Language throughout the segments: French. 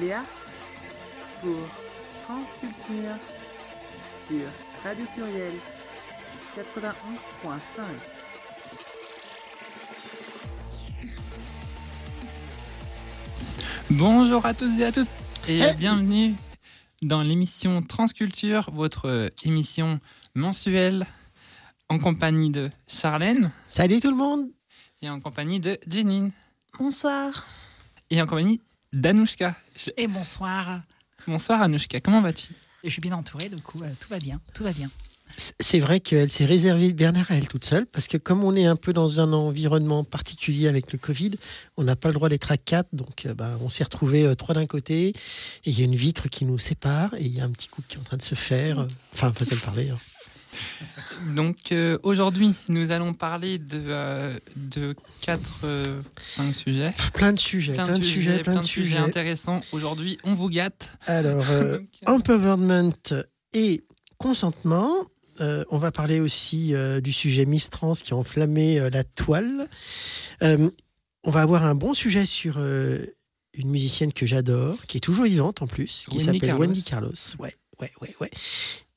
Léa pour France Culture sur Radio Pluriel 91.5. Bonjour à tous et à toutes et bienvenue dans l'émission Transculture, votre émission mensuelle en compagnie de Charlène Salut tout le monde et en compagnie de Jenine Bonsoir. et en compagnie d'Anouchka. Je- Et bonsoir. Bonsoir Anouchka, comment vas-tu? Je suis bien entourée, du coup, euh, tout va bien. Tout va bien. C'est vrai qu'elle s'est réservée Bernard à elle toute seule, parce que comme on est un peu dans un environnement particulier avec le Covid, on n'a pas le droit d'être à quatre, donc euh, bah, on s'est retrouvés euh, trois d'un côté, et il y a une vitre qui nous sépare, et il y a un petit couple qui est en train de se faire. euh, Enfin, faisait le parler. hein. Donc euh, aujourd'hui, nous allons parler de, euh, de 4 5 sujets. Plein de sujets, plein, de sujets, plein de sujets. intéressants. Aujourd'hui, on vous gâte. Alors, euh, Donc, empowerment et consentement. Euh, on va parler aussi euh, du sujet Miss Trans qui a enflammé euh, la toile. Euh, on va avoir un bon sujet sur euh, une musicienne que j'adore, qui est toujours vivante en plus, qui s'appelle. Wendy Carlos. Ouais, ouais, ouais, ouais.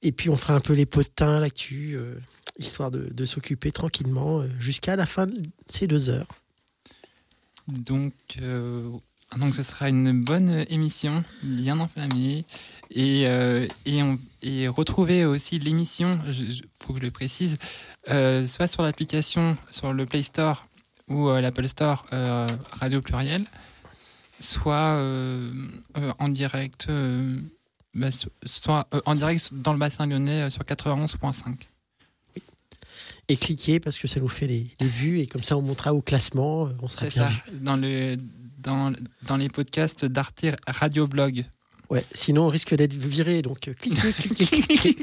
Et puis on fera un peu les potins, l'actu, euh, histoire de, s'occuper tranquillement euh, jusqu'à la fin de ces deux heures. Donc, euh, donc ce sera une bonne émission, bien enflammée. Et, euh, et, on- et retrouvez aussi l'émission, il faut que je le précise, euh, soit sur l'application, sur le Play Store ou l'Apple Store Radio Pluriel, soit en direct, bah, so- soit euh, en direct dans le bassin lyonnais euh, sur 91.5. Et cliquez parce que ça nous fait les, les vues et comme ça on montera au classement, euh, on sera bien ça, vu. dans, le, dans, dans les podcasts d'Arte Radio Blog. Ouais, sinon on risque d'être viré, donc cliquez, cliquez, cliquez.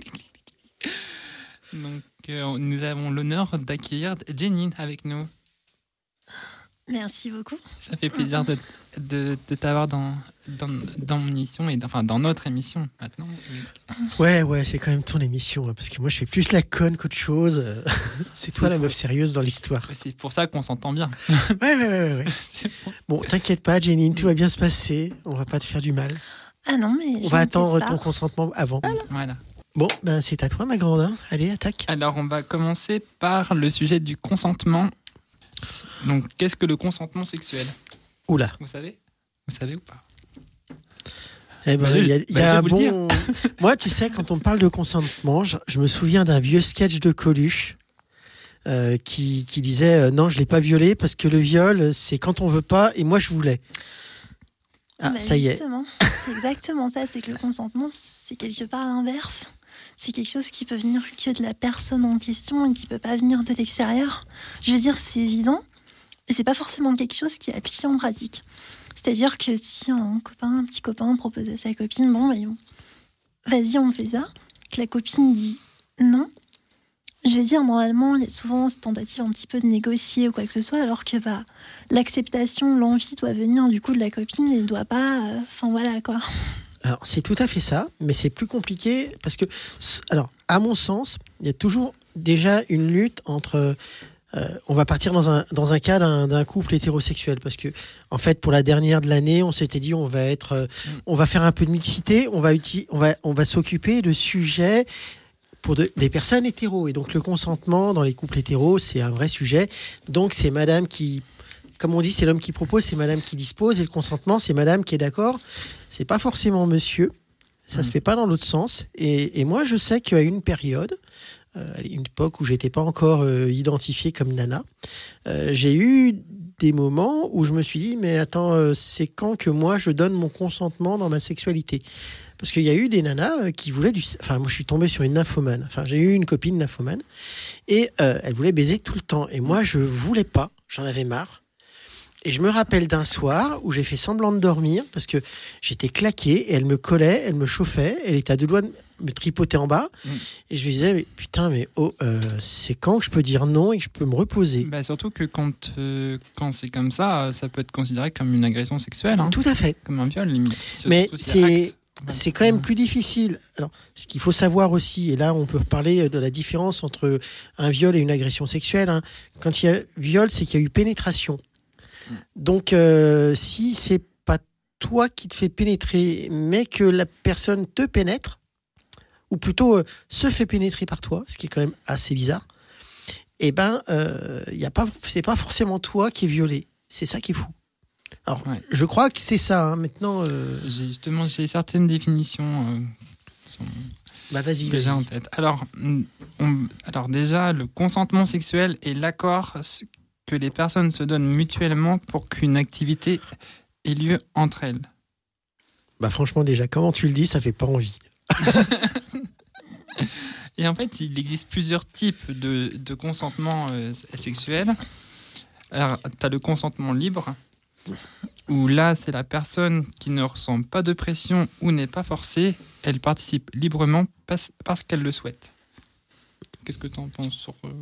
Donc, euh, nous avons l'honneur d'accueillir Jenny avec nous. Merci beaucoup. Ça fait plaisir de, de, de t'avoir dans, dans, dans mon émission, et dans- enfin dans notre émission maintenant. Ouais, ouais, c'est quand même ton émission, hein, parce que moi je fais plus la conne qu'autre chose. c'est toi la meuf sérieuse dans l'histoire. C'est pour ça qu'on s'entend bien. Ouais, ouais, ouais, ouais. ouais. Bon, t'inquiète pas, Jenny, tout va bien se passer. On va pas te faire du mal. Ah non, mais. On va attendre pas. ton consentement avant. Voilà. Bon, ben c'est à toi, ma grande. hein. Allez, attaque. Alors, on va commencer par le sujet du consentement. Donc, qu'est-ce que le consentement sexuel Oula. Vous savez Vous savez ou pas Eh ben, Bah, il y a, je- il y bah, a un bon. Moi, tu sais, quand on parle de consentement, je, je me souviens d'un vieux sketch de Coluche euh, qui, qui disait euh, non, je l'ai pas violé parce que le viol, c'est quand on veut pas et moi je voulais. Ah, Bah, ça y est. Justement, c'est exactement ça. C'est que le consentement, c'est quelque part l'inverse. C'est quelque chose qui peut venir que de la personne en question et qui peut pas venir de l'extérieur. Je veux dire, c'est évident. C'est pas forcément quelque chose qui est appliqué en pratique. C'est-à-dire que si un copain, un petit copain propose à sa copine, bon, bah, vas-y, on fait ça, que la copine dit non, je vais dire, normalement, il y a souvent cette tentative un petit peu de négocier ou quoi que ce soit, alors que bah, l'acceptation, l'envie doit venir du coup de la copine et ne doit pas. euh, Enfin voilà quoi. Alors, c'est tout à fait ça, mais c'est plus compliqué parce que, alors, à mon sens, il y a toujours déjà une lutte entre. Euh, on va partir dans un, dans un cas d'un couple hétérosexuel parce que, en fait, pour la dernière de l'année, on s'était dit on va être, euh, on va faire un peu de mixité, on va, on va, on va s'occuper de sujets pour de- des personnes hétéros. Et donc, le consentement dans les couples hétéros, c'est un vrai sujet. Donc, c'est madame qui, comme on dit, c'est l'homme qui propose, c'est madame qui dispose. Et le consentement, c'est madame qui est d'accord. C'est pas forcément monsieur. Ça se fait pas dans l'autre sens. Et, et moi, je sais qu'à une période, à une époque où j'étais pas encore euh, identifié comme nana, euh, j'ai eu des moments où je me suis dit, mais attends, euh, c'est quand que moi je donne mon consentement dans ma sexualité? Parce qu'il y a eu des nanas euh, qui voulaient du. Enfin, moi je suis tombé sur une nymphomane. Enfin, j'ai eu une copine nymphomane et euh, elle voulait baiser tout le temps. Et moi, je voulais pas. J'en avais marre. Et je me rappelle d'un soir où j'ai fait semblant de dormir parce que j'étais claqué et elle me collait, elle me chauffait, elle était à deux doigts de me tripoter en bas. Mm. Et je lui disais, mais putain, mais oh, euh, c'est quand que je peux dire non et que je peux me reposer? Bah, surtout que quand, euh, quand c'est comme ça, euh, ça peut être considéré comme une agression sexuelle, hein, Tout à fait. comme un viol limite. Mais c'est c'est quand même plus difficile. Alors, ce qu'il faut savoir aussi, et là on peut parler de la différence entre un viol et une agression sexuelle. hein. Quand il y a viol, c'est qu'il y a eu pénétration. Donc, euh, si c'est pas toi qui te fais pénétrer, mais que la personne te pénètre, ou plutôt euh, se fait pénétrer par toi, ce qui est quand même assez bizarre, eh ben, euh, y a pas, c'est pas forcément toi qui es violé. C'est ça qui est fou. Alors, Ouais. je crois que c'est ça. hein. Maintenant, J'ai justement j'ai certaines définitions sont bah vas-y, vas-y. en tête. Alors, mm, on- alors déjà, le consentement sexuel est l'accord que les personnes se donnent mutuellement pour qu'une activité ait lieu entre elles. Bah franchement, déjà, comment tu le dis, ça fait pas envie. Et en fait, il existe plusieurs types de, de consentement euh, sexuel. Alors, tu as le consentement libre, où là, c'est la personne qui ne ressent pas de pression ou n'est pas forcée. Elle participe librement parce, qu'elle le souhaite. Qu'est-ce que tu en penses sur euh.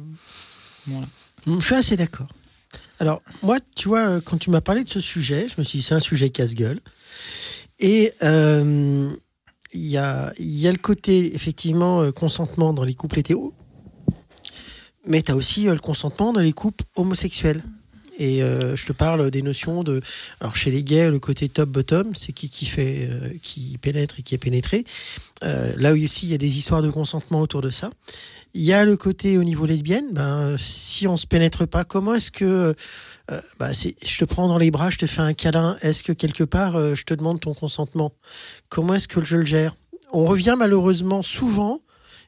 Mm, Je suis assez d'accord. Alors, moi, tu vois, euh, quand tu m'as parlé de ce sujet, je me suis dit, c'est un sujet casse-gueule. Et euh, il y, a, le côté, effectivement, euh, consentement dans les couples hétéros, mais tu as aussi le consentement dans les couples homosexuels. Et je te parle des notions de. Alors, chez les gays, le côté top-bottom, c'est qui fait, qui pénètre et qui est pénétré. Là aussi, il y a des histoires de consentement autour de ça. Il y a le côté au niveau lesbienne, ben, si on se pénètre pas, comment est-ce que euh, c'est, je te prends dans les bras, je te fais un câlin, est-ce que quelque part euh, je te demande ton consentement? Comment est-ce que je le gère? On revient malheureusement souvent,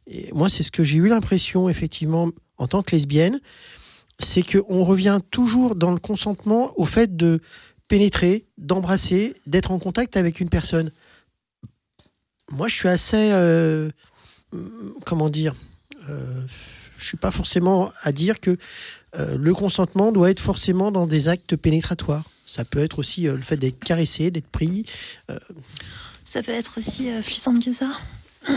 et moi c'est ce que j'ai eu l'impression effectivement en tant que lesbienne, c'est qu'on revient toujours dans le consentement au fait de pénétrer, d'embrasser, d'être en contact avec une personne. Moi je suis assez, euh, comment dire, euh, je suis pas forcément à dire que euh, le consentement doit être forcément dans des actes pénétratoires. Ça peut être aussi euh, le fait d'être caressé, d'être pris. Ça peut être aussi euh, plus simple que ça. Je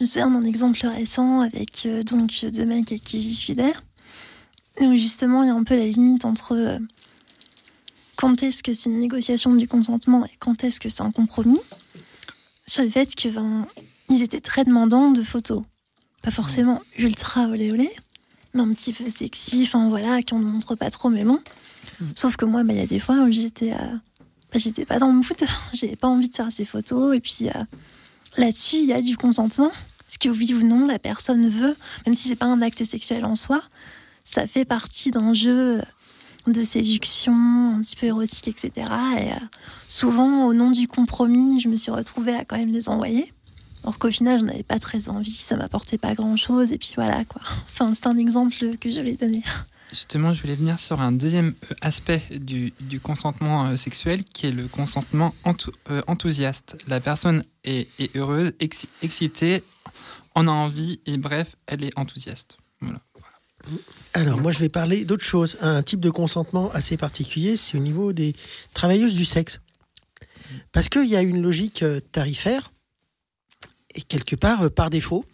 me souviens d'un exemple récent avec euh, donc deux mecs avec qui j'y suis d'air, où justement il y a un peu la limite entre euh, quand est-ce que c'est une négociation du consentement et quand est-ce que c'est un compromis, sur le fait que ben, ils étaient très demandants de photos. Pas forcément ultra olé olé, mais un petit peu sexy, enfin voilà, qui on ne montre pas trop, mais bon. Sauf que moi, ben, il y a des fois où j'étais. euh, bah, j'étais pas dans le mood, j'avais pas envie de faire ces photos. Et puis euh, là-dessus, il y a du consentement. Est-ce que oui ou non, la personne veut, même si c'est pas un acte sexuel en soi, ça fait partie d'un jeu de séduction, un petit peu érotique, etc. Et euh, souvent, au nom du compromis, je me suis retrouvée à quand même les envoyer. Alors qu'au final, j'en avais pas très envie, ça m'apportait pas grand-chose. Et puis voilà, quoi. Enfin, c'est un exemple que je vais donner. Justement, je voulais venir sur un deuxième euh, aspect du, du consentement euh, sexuel, qui est le consentement enthou- euh, enthousiaste. La personne est, est heureuse, ex- excitée, en a envie, et bref, elle est enthousiaste. Voilà. Alors, moi, je vais parler d'autre chose. Un type de consentement assez particulier, c'est au niveau des travailleuses du sexe. Parce qu'il y a une logique tarifaire, et quelque part, euh, par défaut,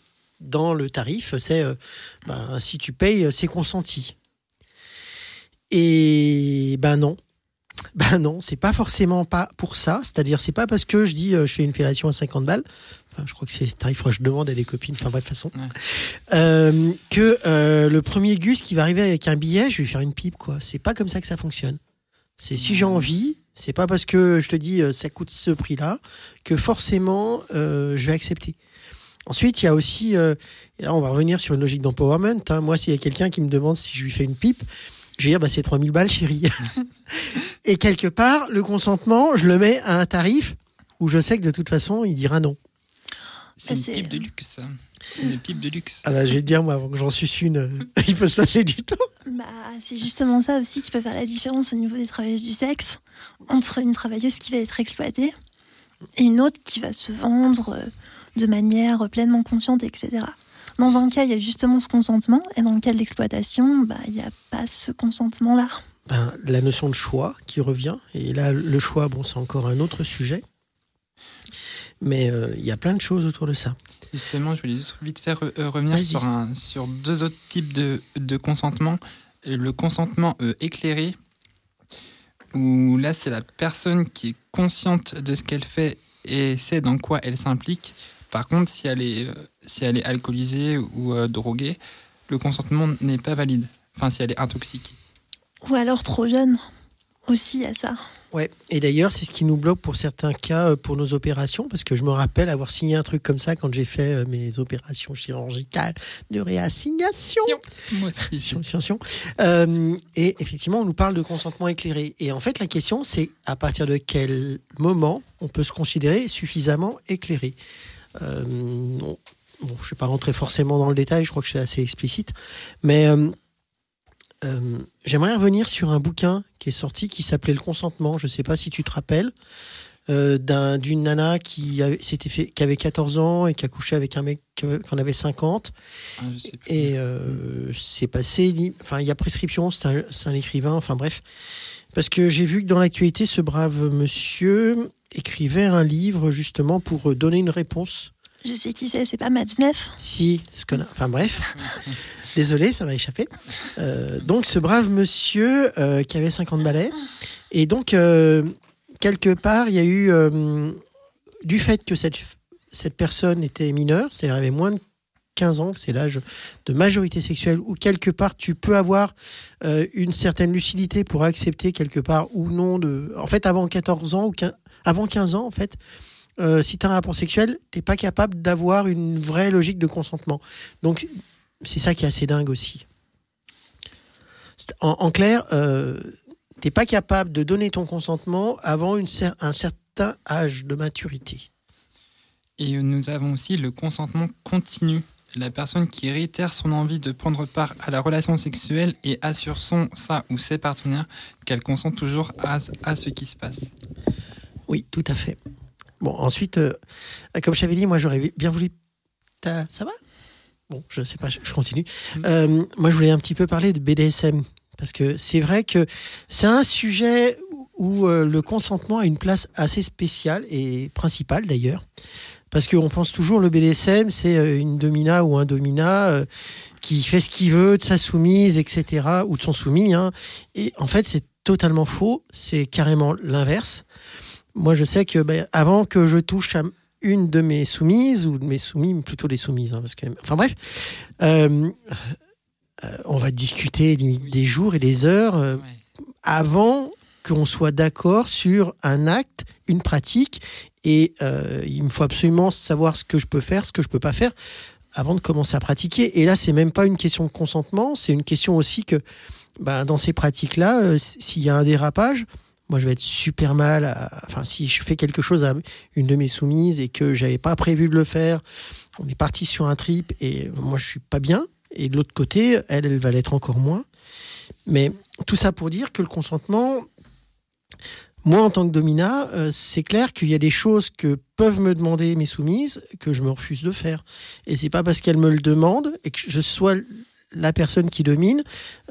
dans le tarif, c'est euh, ben, si tu payes, euh, c'est consenti. Et ben non. Ben non, c'est pas forcément pas pour ça. C'est-à-dire, c'est pas parce que je dis je fais une fellation à 50 balles. Enfin, je crois que c'est ce tarif, que je demande à des copines. Enfin, bref, façon. Ouais. Euh, que euh, le premier Gus qui va arriver avec un billet, je vais lui faire une pipe, quoi. C'est pas comme ça que ça fonctionne. C'est si j'ai envie, c'est pas parce que je te dis euh, ça coûte ce prix-là que forcément euh, je vais accepter. Ensuite, il y a aussi, euh, et là on va revenir sur une logique d'empowerment. hein. Moi, s'il y a quelqu'un qui me demande si je lui fais une pipe, je vais dire bah, c'est 3000 balles, chérie. et quelque part, le consentement, je le mets à un tarif où je sais que de toute façon, il dira non. C'est une pipe de luxe. Une pipe de luxe. Ah bah, je vais te dire, moi, avant que j'en suce une, euh, il peut se passer du temps. Bah, c'est justement ça aussi qui peut faire la différence au niveau des travailleuses du sexe entre une travailleuse qui va être exploitée et une autre qui va se vendre euh, de manière pleinement consciente, etc. Dans un cas, il y a justement ce consentement, et dans le cas de l'exploitation, bah, il n'y a pas ce consentement-là. ben, la notion de choix qui revient. Et là, le choix, bon, c'est encore un autre sujet. Mais euh, il y a plein de choses autour de ça. Justement, je voulais juste vite faire euh, revenir sur, un, sur deux autres types de, de consentement. Le consentement euh, éclairé, où là, c'est la personne qui est consciente de ce qu'elle fait et sait dans quoi elle s'implique. Par contre, si elle est, euh, si elle est alcoolisée ou euh, droguée, le consentement n'est pas valide. Enfin, si elle est intoxiquée. Ou alors trop jeune, aussi à ça. Ouais, et d'ailleurs, c'est ce qui nous bloque pour certains cas euh, pour nos opérations, parce que je me rappelle avoir signé un truc comme ça quand j'ai fait euh, mes opérations chirurgicales de réassignation. Sion, sion, sion. Euh, et effectivement, on nous parle de consentement éclairé. Et en fait, la question, c'est à partir de quel moment on peut se considérer suffisamment éclairé. Euh, bon, je ne vais pas rentrer forcément dans le détail, je crois que c'est assez explicite, mais euh, euh, j'aimerais revenir sur un bouquin qui est sorti qui s'appelait Le consentement. Je ne sais pas si tu te rappelles. euh, d'un- d'une nana qui avait, s'était fait, qui avait 14 ans et qui a couché avec un mec qui en avait 50 Ah, je sais plus. et euh, c'est passé. Enfin, il y a prescription, c'est un, c'est un écrivain, enfin bref. Parce que j'ai vu que dans l'actualité, ce brave monsieur écrivait un livre justement pour euh, donner une réponse. Je sais qui c'est, c'est pas Matzneff. Si, ce connard. Enfin bref. Désolé, ça m'a échappé. Euh, donc ce brave monsieur euh, qui avait 50 balais. Et donc, euh, quelque part, il y a eu, euh, du fait que cette, cette personne était mineure, c'est-à-dire avait moins de 15 ans, que c'est l'âge de majorité sexuelle, où quelque part tu peux avoir euh, une certaine lucidité pour accepter quelque part ou non de. En fait, avant 14 ans ou 15 avant 15 ans, en fait, euh, si tu as un rapport sexuel, t'es pas capable d'avoir une vraie logique de consentement. Donc, c'est ça qui est assez dingue aussi. En, en clair, euh, t'es pas capable de donner ton consentement avant une cer- un certain âge de maturité. Et nous avons aussi le consentement continu. La personne qui réitère son envie de prendre part à la relation sexuelle et assure son, sa ou ses partenaires qu'elle consent toujours à, à ce qui se passe. Oui, tout à fait. Bon, ensuite, euh, comme je t'avais dit, moi j'aurais bien voulu. T'as- Ça va? Bon, je sais pas, je, continue. Euh, moi, je voulais un petit peu parler de BDSM. Parce que c'est vrai que c'est un sujet où euh, le consentement a une place assez spéciale et principale d'ailleurs. Parce qu'on pense toujours le BDSM, c'est une domina ou un domina euh, qui fait ce qu'il veut de sa soumise, etc., ou de son soumis. hein. Et en fait, c'est totalement faux. C'est carrément l'inverse. Moi, je sais que ben, avant que je touche à une de mes soumises, ou de mes soumis, plutôt les soumises, hein, parce que, enfin bref, euh, euh, on va discuter limite des jours et des heures euh, Ouais. avant qu'on soit d'accord sur un acte, une pratique, et il me faut absolument savoir ce que je peux faire, ce que je peux pas faire, avant de commencer à pratiquer. Et là, c'est même pas une question de consentement, c'est une question aussi que ben, dans ces pratiques-là, s'il y a un dérapage, moi je vais être super mal. Enfin, si je fais quelque chose à une de mes soumises et que j'avais pas prévu de le faire, on est parti sur un trip et moi je suis pas bien. Et de l'autre côté, elle, elle va l'être encore moins. Mais tout ça pour dire que le consentement, moi en tant que domina, euh, c'est clair qu'il y a des choses que peuvent me demander mes soumises que je me refuse de faire. Et c'est pas parce qu'elles me le demandent et que je sois la personne qui domine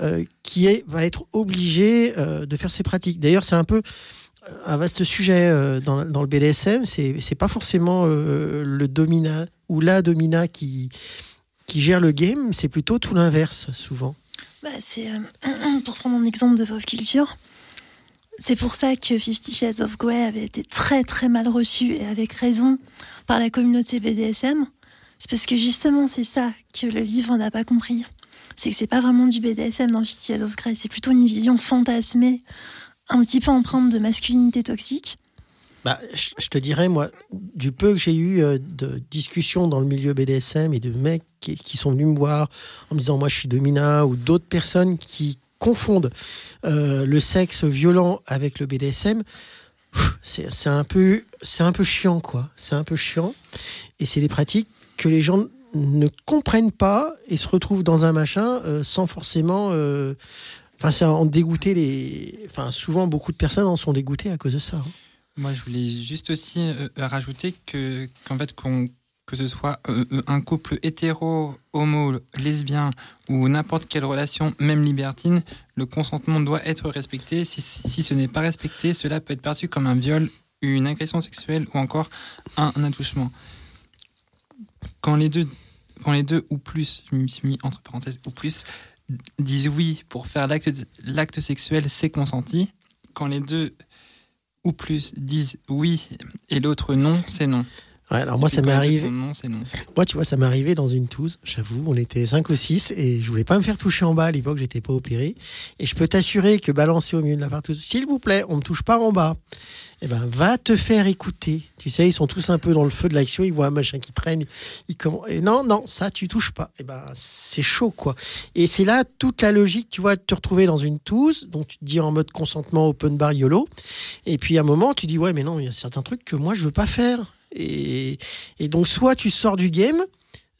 euh, qui est, va être obligée euh, de faire ces pratiques. D'ailleurs, c'est un peu euh, un vaste sujet dans, le BDSM. C'est c'est pas forcément le domina ou la domina qui qui gère le game, c'est plutôt tout l'inverse souvent. Bah, c'est pour prendre un exemple de pop culture. C'est pour ça que Fifty Shades of Grey avait été très très mal reçu et avec raison par la communauté BDSM. C'est parce que justement c'est ça que le livre n'a pas compris. C'est que c'est pas vraiment du BDSM dans Fifty Shades of Grey, c'est plutôt une vision fantasmée, un petit peu empreinte de masculinité toxique. Bah, je te dirais, moi, du peu que j'ai eu euh, de discussions dans le milieu BDSM et de mecs qui, sont venus me voir en me disant moi je suis domina ou d'autres personnes qui confondent euh, le sexe violent avec le BDSM, c'est un peu c'est un peu chiant quoi. C'est un peu chiant et c'est des pratiques que les gens ne comprennent pas et se retrouvent dans un machin euh, sans forcément euh, Enfin, c'est en dégoûter les. Enfin, souvent, beaucoup de personnes en sont dégoûtées à cause de ça. hein. Moi, je voulais juste aussi euh, rajouter que qu'en fait, qu'on que ce soit un couple hétéro, homo, lesbien ou n'importe quelle relation, même libertine, le consentement doit être respecté. Si- si ce n'est pas respecté, cela peut être perçu comme un viol, une agression sexuelle ou encore un, un attouchement. Quand les deux, quand les deux ou plus, je me mis entre parenthèses ou plus, disent oui pour faire l'acte sexuel, c'est consenti. Quand les deux ou plus disent oui et l'autre non, c'est non. Ouais, alors moi, ça m'est arrivé. Nom, non. Moi, tu vois, ça m'est arrivé dans une touze. J'avoue, on était 5 ou 6 et je voulais pas me faire toucher en bas à l'époque, j'étais pas opéré. Et je peux t'assurer que balancer au milieu de la partouze, s'il vous plaît, on me touche pas en bas. Eh ben, va te faire écouter. Tu sais, ils sont tous un peu dans le feu de l'action, ils voient un machin qui traîne. Ils et non, non, ça, tu touches pas. Eh ben, c'est chaud, quoi. Et c'est là toute la logique, tu vois, de te retrouver dans une touze, donc tu te dis en mode consentement open bar YOLO. Et puis à un moment, tu dis, ouais, mais non, il y a certains trucs que moi, je veux pas faire. Et, et donc, soit tu sors du game,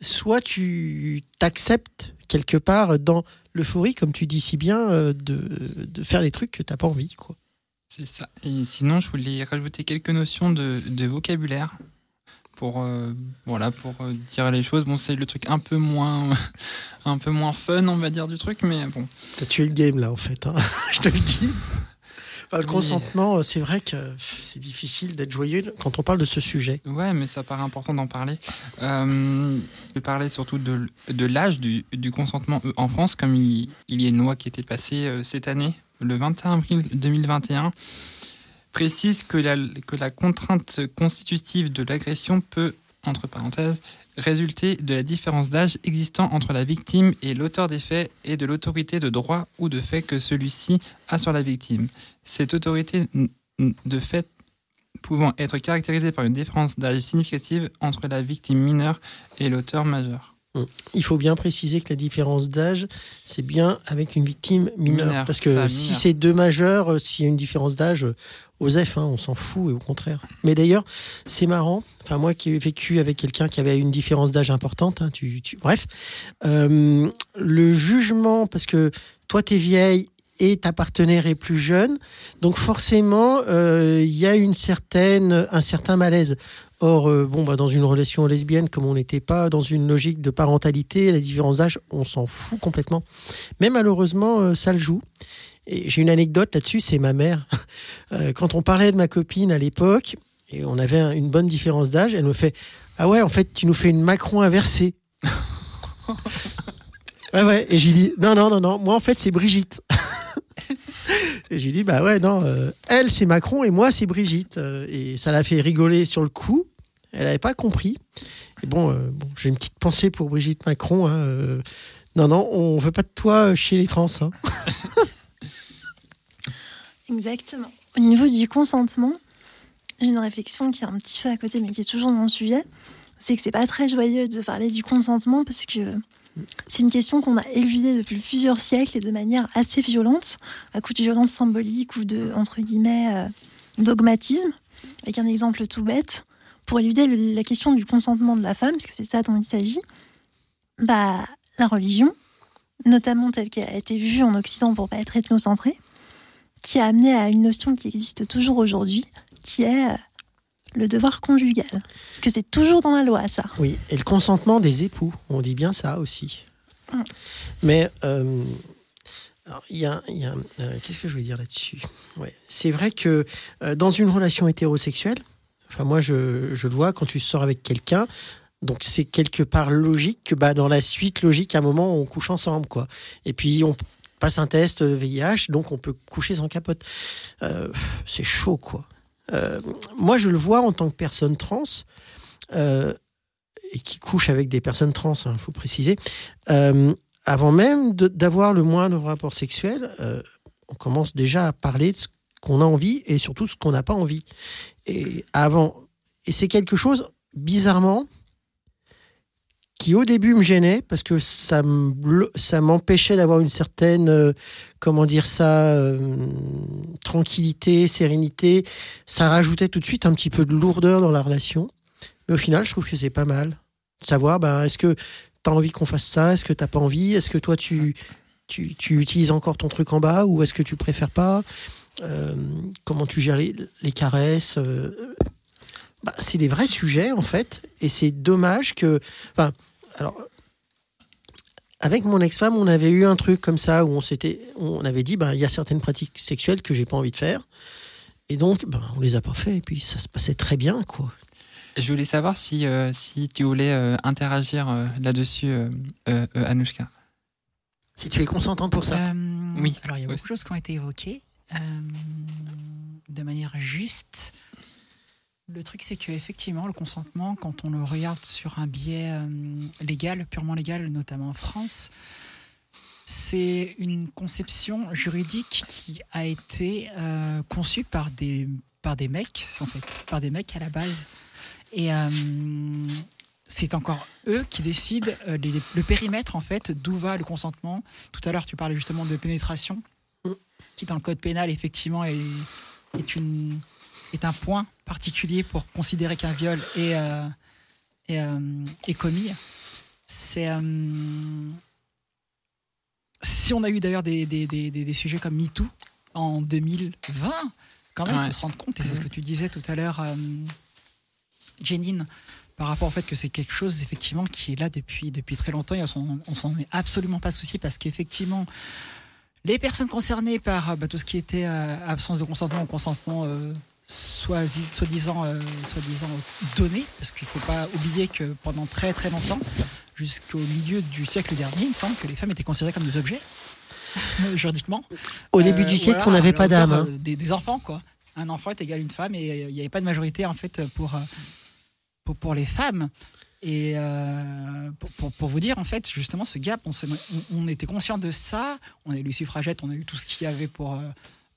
soit tu t'acceptes quelque part dans l'euphorie, comme tu dis si bien, euh, de, de faire des trucs que t'as pas envie, quoi. C'est ça. Et sinon, je voulais rajouter quelques notions de, de vocabulaire pour euh, voilà pour euh, dire les choses. Bon, c'est le truc un peu moins un peu moins fun, on va dire du truc, mais bon. T'as tué le game là, en fait. hein. je te le dis. Enfin, le consentement, euh, c'est vrai que c'est difficile d'être joyeux quand on parle de ce sujet. Ouais, mais ça paraît important d'en parler. Euh, je parlais surtout de, de l'âge du, du consentement euh, en France, comme il, il y a une loi qui était passée euh, cette année, le 21 avril 2021, précise que la, que la contrainte constitutive de l'agression peut, entre parenthèses, résulter de la différence d'âge existant entre la victime et l'auteur des faits et de l'autorité de droit ou de fait que celui-ci a sur la victime. Cette autorité de fait pouvant être caractérisée par une différence d'âge significative entre la victime mineure et l'auteur majeur. Il faut bien préciser que la différence d'âge, c'est bien avec une victime mineure. Mineure, parce que si c'est deux majeurs, euh, s'il y a une différence d'âge, euh, aux F, hein, on s'en fout et au contraire. Mais d'ailleurs, c'est marrant. Enfin, moi qui ai vécu avec quelqu'un qui avait une différence d'âge importante, hein, tu, tu- bref, euh, le jugement, parce que toi, t'es vieille et ta partenaire est plus jeune, donc forcément, euh, il y a une certaine, un certain malaise. Or, euh, bon, bah, dans une relation lesbienne, comme on n'était pas dans une logique de parentalité, la différence d'âge, on s'en fout complètement. Mais malheureusement, euh, ça le joue. J'ai une anecdote là-dessus, c'est ma mère. Euh, quand on parlait de ma copine à l'époque, et on avait un- une bonne différence d'âge, elle me fait Ah ouais, en fait, tu nous fais une Macron inversée. Ouais, ouais. Et j'ai dit Non, non, non, non, moi en fait, c'est Brigitte. et j'ai dit Bah ouais, non, euh, elle, c'est Macron et moi, c'est Brigitte. Euh, et ça l'a fait rigoler sur le coup. Elle n'avait pas compris. Et bon, euh, bon j'ai une petite pensée pour Brigitte Macron. hein, euh, non, non, on veut pas de toi chez les trans. hein. Exactement. Au niveau du consentement, j'ai une réflexion qui est un petit peu à côté, mais qui est toujours dans le sujet. C'est que c'est pas très joyeux de parler du consentement parce que c'est une question qu'on a éludée depuis plusieurs siècles et de manière assez violente, à coup de violence symbolique ou de, entre guillemets, euh, dogmatisme. Avec un exemple tout bête, pour éluder la question du consentement de la femme, parce que c'est ça dont il s'agit, bah, la religion, notamment telle qu'elle a été vue en Occident pour pas être ethnocentrée, qui a amené à une notion qui existe toujours aujourd'hui, qui est euh, le devoir conjugal. Parce que c'est toujours dans la loi, ça. Oui, et le consentement des époux, on dit bien ça aussi. Mm. Mais euh, il y a, il y a, euh, qu'est-ce que je veux dire là-dessus? Ouais. C'est vrai que euh, dans une relation hétérosexuelle, enfin moi je, je le vois quand tu sors avec quelqu'un, donc c'est quelque part logique que bah, dans la suite logique, à un moment on couche ensemble quoi. Et puis on passe un test VIH, donc on peut coucher sans capote. Euh, c'est chaud quoi. Euh, moi je le vois en tant que personne trans. euh, et qui couche avec des personnes trans, il faut préciser, euh, avant même d'avoir le moindre rapport sexuel, on commence déjà à parler de ce qu'on a envie et surtout ce qu'on n'a pas envie. Et et c'est quelque chose bizarrement qui au début me gênait parce que ça m'empêchait d'avoir une certaine euh, comment dire ça euh, tranquillité, sérénité. Ça rajoutait tout de suite un petit peu de lourdeur dans la relation. Mais au final, je trouve que c'est pas mal. Savoir, ben, est-ce que tu as envie qu'on fasse ça? Est-ce que t'as pas envie? Est-ce que toi, tu, tu, tu utilises encore ton truc en bas ou est-ce que tu préfères pas? Euh, Comment tu gères les, les caresses bah, C'est des vrais sujets, en fait. Et c'est dommage que. Enfin, alors. Avec mon ex-femme, on avait eu un truc comme ça où on s'était, on avait dit, ben, il y a certaines pratiques sexuelles que j'ai pas envie de faire, et donc, ben, on les a pas fait, et puis ça se passait très bien, quoi. Je voulais savoir si, euh, si tu voulais euh, interagir euh, là-dessus, euh, euh, euh, Anouchka. Si tu es consentante pour ça. Euh, Oui. Alors, il y a beaucoup de choses qui ont été évoquées. Euh, de manière juste, Le truc, c'est qu'effectivement, le consentement, quand on le regarde sur un biais euh, légal, purement légal, notamment en France, c'est une conception juridique qui a été euh, conçue par des, par des mecs, en fait, par des mecs à la base. Et euh, c'est encore eux qui décident le périmètre, en fait, d'où va le consentement. Tout à l'heure, tu parlais justement de pénétration, qui dans le code pénal, effectivement, est, une, est un point particulier pour considérer qu'un viol est, euh, est, euh, est commis. C'est. euh, si on a eu d'ailleurs des, des, des, des- des sujets comme MeToo en 2020, quand même, il Ouais. faut se rendre compte, et c'est ce que tu disais tout à l'heure, Janine, par rapport au fait que c'est quelque chose effectivement qui est là depuis, depuis très longtemps et on s'en- on s'en est absolument pas souci parce qu'effectivement, les personnes concernées par bah, tout ce qui était euh, absence de consentement ou consentement euh, soi-disant euh, donné, parce qu'il ne faut pas oublier que pendant très très longtemps, jusqu'au milieu du siècle dernier, il me semble que les femmes étaient considérées comme des objets, juridiquement. Au début Euh, du siècle, voilà, on n'avait pas d'âme. hein. euh, Des, des enfants, quoi. Un enfant est égal à une femme et euh, il n'y avait pas de majorité, en fait, pour, euh, pour, pour les femmes. Et euh, pour, pour, pour vous dire, en fait, justement, ce gap, on, s'est- on, on était conscient de ça. On a eu les suffragettes, on a eu tout ce qu'il y avait pour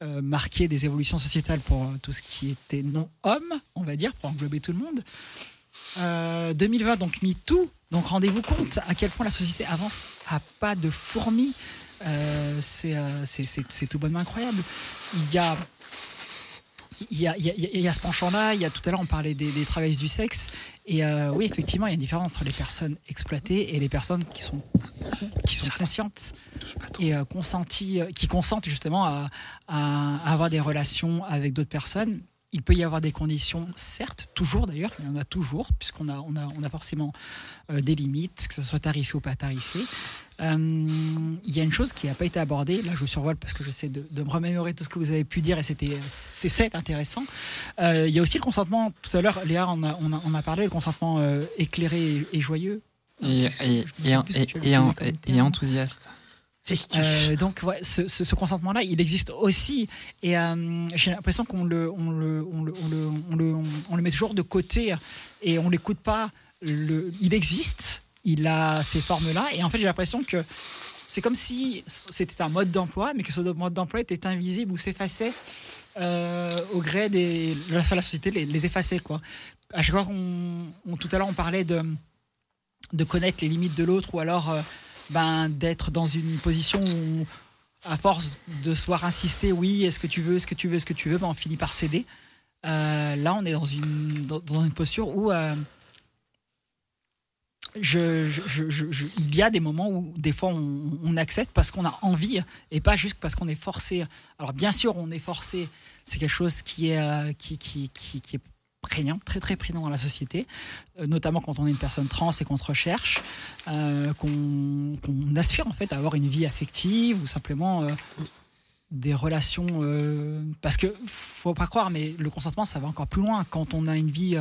euh, euh, marquer des évolutions sociétales pour euh, tout ce qui était non-homme, on va dire, pour englober tout le monde. Euh, 2020, donc MeToo. Donc rendez-vous compte à quel point la société avance à pas de fourmis. Euh, c'est euh, c'est- c'est- tout bonnement incroyable. Il y a, il y a, il y a- ce penchant-là. Il y a tout à l'heure, on parlait des, des travailleuses du sexe. Et euh, oui, effectivement, il y a une différence entre les personnes exploitées et les personnes qui sont, qui sont conscientes et euh, consenties, euh, qui consentent justement à, avoir des relations avec d'autres personnes. Il peut y avoir des conditions, certes, toujours d'ailleurs, il y en a toujours, puisqu'on a, on a, on a forcément des limites, que ce soit tarifé ou pas tarifé. Euh, il y a une chose qui n'a pas été abordée, là je survole parce que j'essaie de, de me remémorer tout ce que vous avez pu dire et c'était c'est intéressant. Euh, il y a aussi le consentement, tout à l'heure Léa on a, on a, on a parlé, le consentement euh, éclairé et, et joyeux. Et, enthousiaste. Festif. Euh, donc ouais, ce, ce- ce consentement-là, il existe aussi. Et euh, j'ai l'impression qu'on le, on le, on le, on le, on le, on le met toujours de côté et on l'écoute pas. Le, il existe, il a ces formes-là. Et en fait, j'ai l'impression que c'est comme si c'était un mode d'emploi, mais que ce mode d'emploi était invisible ou s'effaçait euh, au gré des la, la société les, les effaçait quoi. À chaque fois qu'on, on- tout à l'heure on parlait de de connaître les limites de l'autre ou alors euh, ben, d'être dans une position où, à force de se voir insister, oui, est-ce que tu veux, est-ce que tu veux, est-ce que tu veux, ben, on finit par céder. Euh, là, on est dans une, dans, une posture où il y a des moments où des fois on, accepte parce qu'on a envie et pas juste parce qu'on est forcé. Alors bien sûr, on est forcé, c'est quelque chose qui est, euh, prégnant, très très prégnant dans la société, euh, notamment quand on est une personne trans et qu'on se recherche, euh, qu'on aspire en fait à avoir une vie affective ou simplement des relations. parce que faut pas croire, mais le consentement ça va encore plus loin quand on a une vie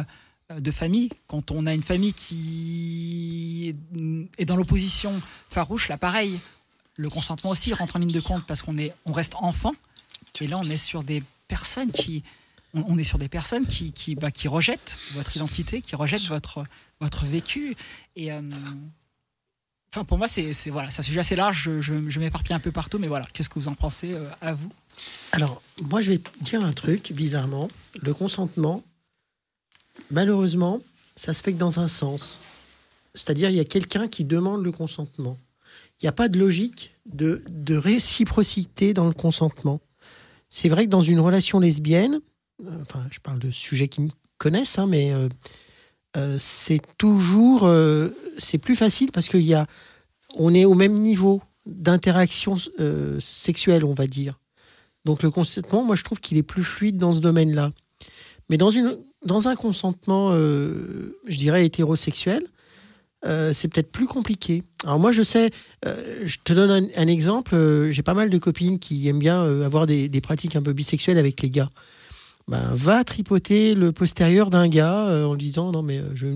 de famille, quand on a une famille qui est dans l'opposition farouche, là pareil, le consentement aussi rentre en ligne de compte parce qu'on est, on reste enfant. Et là, on est sur des personnes qui, on, est sur des personnes qui, qui, bah, qui rejettent votre identité, qui rejettent votre, votre vécu. Et euh, enfin, pour moi, c'est, voilà, c'est un sujet assez large. Je m'éparpille un peu partout, mais voilà. Qu'est-ce que vous en pensez euh, à vous? Alors, moi, je vais dire un truc, bizarrement. Le consentement, malheureusement, ça se fait que dans un sens. C'est-à-dire, il y a quelqu'un qui demande le consentement. Il n'y a pas de logique de, réciprocité dans le consentement. C'est vrai que dans une relation lesbienne, euh, enfin, je parle de sujets qui me connaissent, hein, mais euh, euh, c'est toujours, c'est plus facile parce qu'il y a, on est au même niveau d'interaction sexuelle, on va dire. Donc le consentement, moi je trouve qu'il est plus fluide dans ce domaine-là. Mais dans, une, dans un consentement, euh, je dirais, hétérosexuel, euh, c'est peut-être plus compliqué. Alors moi je sais, euh, je te donne un, exemple, j'ai pas mal de copines qui aiment bien avoir des, pratiques un peu bisexuelles avec les gars. Ben, va tripoter le postérieur d'un gars en disant non mais je...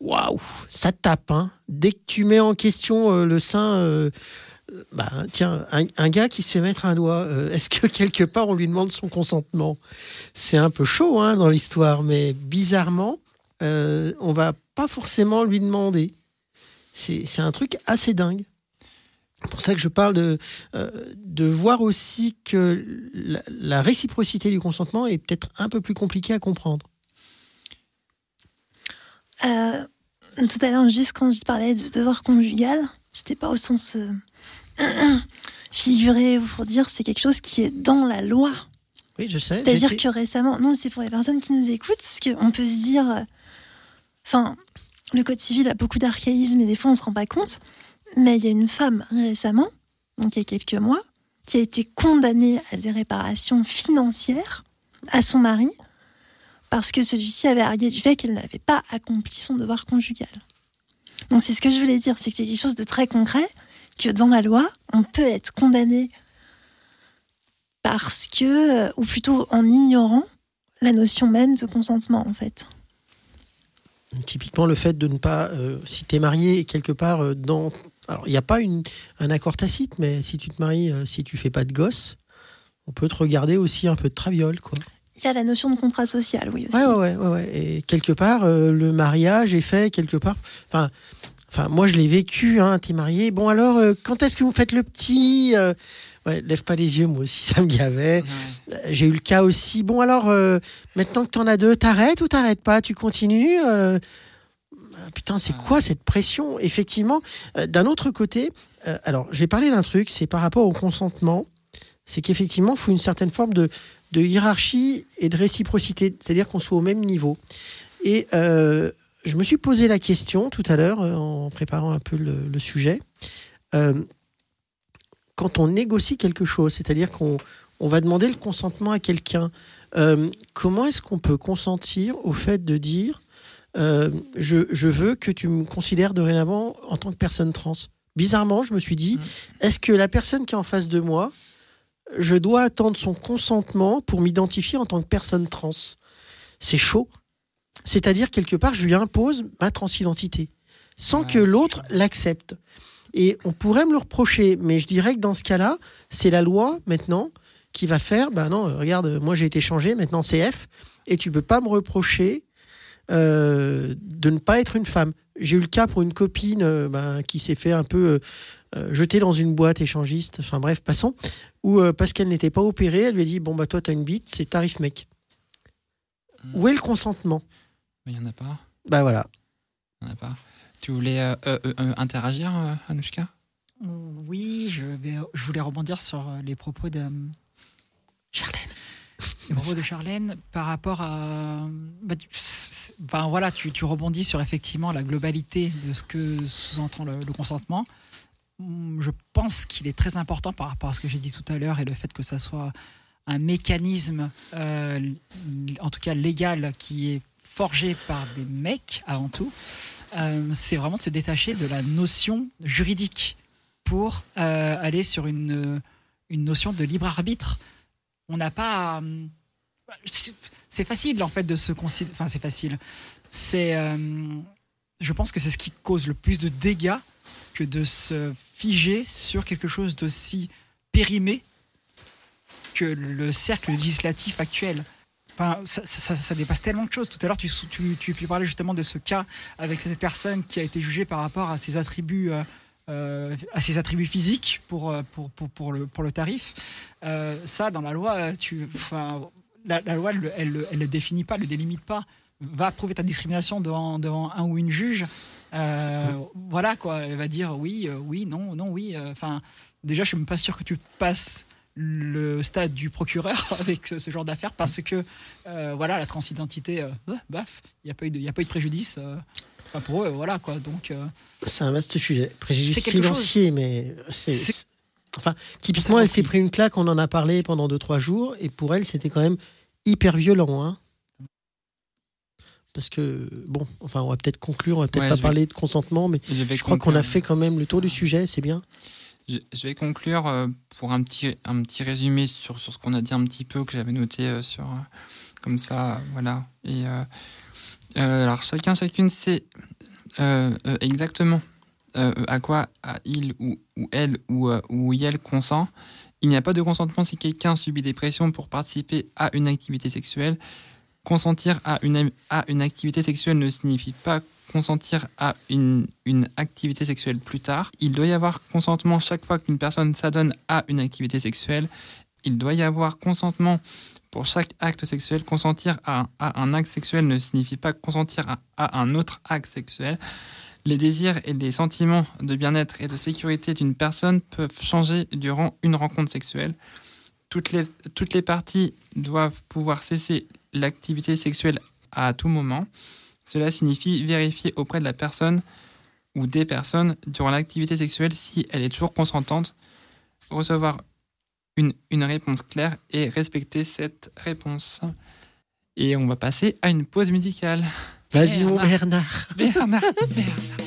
Waouh, ça tape. Hein. Dès que tu mets en question le sein bah, tiens, un, gars qui se fait mettre un doigt, euh, est-ce que quelque part on lui demande son consentement? C'est un peu chaud hein, dans l'histoire, mais bizarrement, euh, on va pas forcément lui demander. C'est un truc assez dingue. C'est pour ça que je parle de, euh, voir aussi que la, réciprocité du consentement est peut-être un peu plus compliquée à comprendre. Euh, tout à l'heure, juste quand je parlais de devoir conjugal, c'était pas au sens ou pour dire c'est quelque chose qui est dans la loi. Oui, je sais. C'est-à-dire que récemment, non, c'est pour les personnes qui nous écoutent, parce qu'on peut se dire, euh, enfin, le code civil a beaucoup d'archaïsme et des fois on se rend pas compte, mais il y a une femme récemment, donc il y a quelques mois, qui a été condamnée à des réparations financières à son mari parce que celui-ci avait argué du fait qu'elle n'avait pas accompli son devoir conjugal. Donc c'est ce que je voulais dire, c'est que c'est quelque chose de très concret, que dans la loi, on peut être condamné parce que, euh, ou plutôt en ignorant la notion même de consentement en fait. Typiquement, le fait de ne pas, euh, si tu es marié quelque part euh, dans. Alors, il n'y a pas une, un accord tacite, mais si tu te maries, euh, si tu fais pas de gosse, on peut te regarder aussi un peu de traviole, quoi. Il y a la notion de contrat social, oui aussi. Ouais, ouais, ouais. Et quelque part, le mariage est fait quelque part. Enfin, enfin moi, je l'ai vécu, hein, t'es marié. Bon, alors, euh, quand est-ce que vous faites le petit Euh, Ouais, lève pas les yeux, moi aussi, ça me gavait. Ouais. Euh, J'ai eu le cas aussi. Bon, alors, euh, maintenant que t'en as deux, t'arrêtes ou t'arrêtes pas? Tu continues ah, Putain, c'est Ouais. quoi cette pression? Effectivement, d'un autre côté, alors, je vais parler d'un truc, c'est par rapport au consentement. C'est qu'effectivement, il faut une certaine forme de, de hiérarchie et de réciprocité, c'est-à-dire qu'on soit au même niveau. Et euh, je me suis posé la question tout à l'heure, euh, en préparant un peu le, le sujet. Euh, quand on négocie quelque chose, c'est-à-dire qu'on on va demander le consentement à quelqu'un, euh, comment est-ce qu'on peut consentir au fait de dire euh, je, je veux que tu me considères dorénavant en tant que personne trans? Bizarrement, je me suis dit, Mm. est-ce que la personne qui est en face de moi, je dois attendre son consentement pour m'identifier en tant que personne trans? C'est chaud. C'est-à-dire, quelque part, je lui impose ma transidentité, sans Ouais, que l'autre l'accepte. Et on pourrait me le reprocher, mais je dirais que dans ce cas-là, c'est la loi maintenant qui va faire, ben non, euh, regarde, euh, moi j'ai été changé, maintenant c'est F, et tu peux pas me reprocher euh, de ne pas être une femme. J'ai eu le cas pour une copine euh, ben, qui s'est fait un peu euh, jeter dans une boîte échangiste, enfin bref, passons, où parce qu'elle n'était pas opérée, elle lui a dit, bon bah toi t'as une bite, c'est tarif mec. Où est le consentement? Mais il n'y en a pas. Bah voilà. Il y en a pas. Tu voulais euh, euh, euh, interagir, euh, Anouchka Oui, je, vais, je voulais rebondir sur les propos de, Charlène. les propos de Charlène par rapport à. bah, enfin, voilà, tu, tu rebondis sur effectivement la globalité de ce que sous-entend le, le consentement. Hum, Je pense qu'il est très important par rapport à ce que j'ai dit tout à l'heure et le fait que ça soit un mécanisme, euh, en tout cas légal, qui est forgé par des mecs avant tout. Euh, c'est vraiment de se détacher de la notion juridique pour euh, aller sur une, une notion de libre arbitre. On n'a pas. euh, c'est- facile en fait de se considérer. Enfin, c'est facile. C'est. je pense que c'est ce qui cause le plus de dégâts que de se figer sur quelque chose d'aussi périmé que le cercle législatif actuel. Ça, dépasse tellement de choses. Tout à l'heure, tu, tu, tu, tu parlais justement de ce cas avec cette personne qui a été jugée par rapport à ses attributs, euh, euh, à ses attributs physiques pour, euh, pour, pour, pour le, pour le tarif. Ça, dans la loi, tu, enfin, la, loi, elle, le- elle, le- elle le définit pas, elle le délimite pas. Va prouver ta discrimination devant, devant un ou une juge. Voilà quoi, elle va dire oui, oui, non, non, oui. Enfin, déjà, je suis même pas sûr que tu passes le stade du procureur avec ce, ce genre d'affaires parce que euh, voilà, la transidentité, euh, euh, baf, il n'y a pas eu de, il y a pas eu de préjudice. euh, enfin, pour eux, voilà quoi. Donc, euh, C'est un vaste sujet. Préjudice financier, mais c'est. Enfin, typiquement, elle s'est pris une claque, on en a parlé pendant 2-3 jours, et pour elle, c'était quand même hyper violent. Hein. Parce que, bon, enfin, on va peut-être conclure, on va peut-être Ouais, pas vais- parler de consentement, mais Je, crois qu'on a fait quand même le tour du sujet, c'est bien. Je, vais conclure euh, pour un petit, un petit résumé sur, sur ce qu'on a dit un petit peu, que j'avais noté euh, sur. euh, comme ça, voilà. Et, alors, chacun, chacune sait exactement à quoi à il ou, ou elle ou, ou elle consent. Il n'y a pas de consentement si quelqu'un subit des pressions pour participer à une activité sexuelle. Consentir à une, à une activité sexuelle ne signifie pas consentir à une, une activité sexuelle plus tard. Il doit y avoir consentement chaque fois qu'une personne s'adonne à une activité sexuelle. Il doit y avoir consentement pour chaque acte sexuel. Consentir à, à un acte sexuel ne signifie pas consentir à, à un autre acte sexuel. Les désirs et les sentiments de bien-être et de sécurité d'une personne peuvent changer durant une rencontre sexuelle. Toutes les, toutes les parties doivent pouvoir cesser l'activité sexuelle à tout moment. Cela signifie vérifier auprès de la personne ou des personnes durant l'activité sexuelle si elle est toujours consentante, recevoir une, une réponse claire et respecter cette réponse. Et on va passer à une pause musicale. Vas-y, Bernard. Bernard. Bernard, Bernard.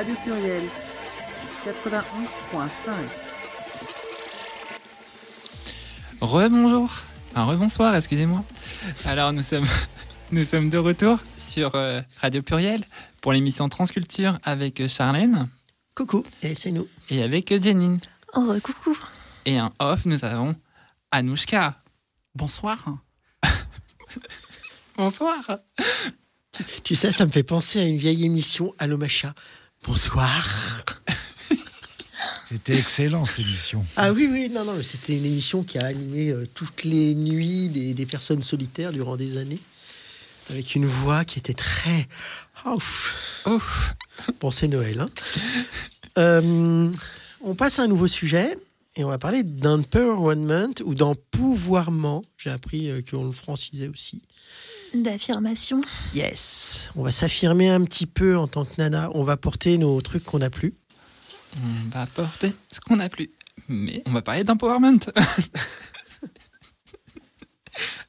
Radio Pluriel 91.5. Rebonjour, un rebonsoir, excusez-moi. Alors nous sommes, nous sommes de retour sur euh, Radio Pluriel pour l'émission Transculture avec Charlène Coucou, et c'est nous. et avec Jenine. Oh, coucou. Et en off, nous avons Anouchka. Bonsoir. Bonsoir. Tu sais, ça me fait penser à une vieille émission, Allo Macha. Bonsoir. C'était excellent cette émission. Ah oui, oui, non, non, mais c'était une émission qui a animé euh, toutes les nuits des, des personnes solitaires durant des années, avec une voix qui était très... Ouf. Ouf. Bon, c'est Noël. Hein. Euh, on passe à un nouveau sujet et on va parler d'empowerment ou d'empouvoirment. J'ai appris euh, qu'on le francisait aussi. D'affirmation. Yes. On va s'affirmer un petit peu en tant que nana. On va porter nos trucs qu'on a plus. On va porter ce qu'on a plus. Mais on va parler d'empowerment.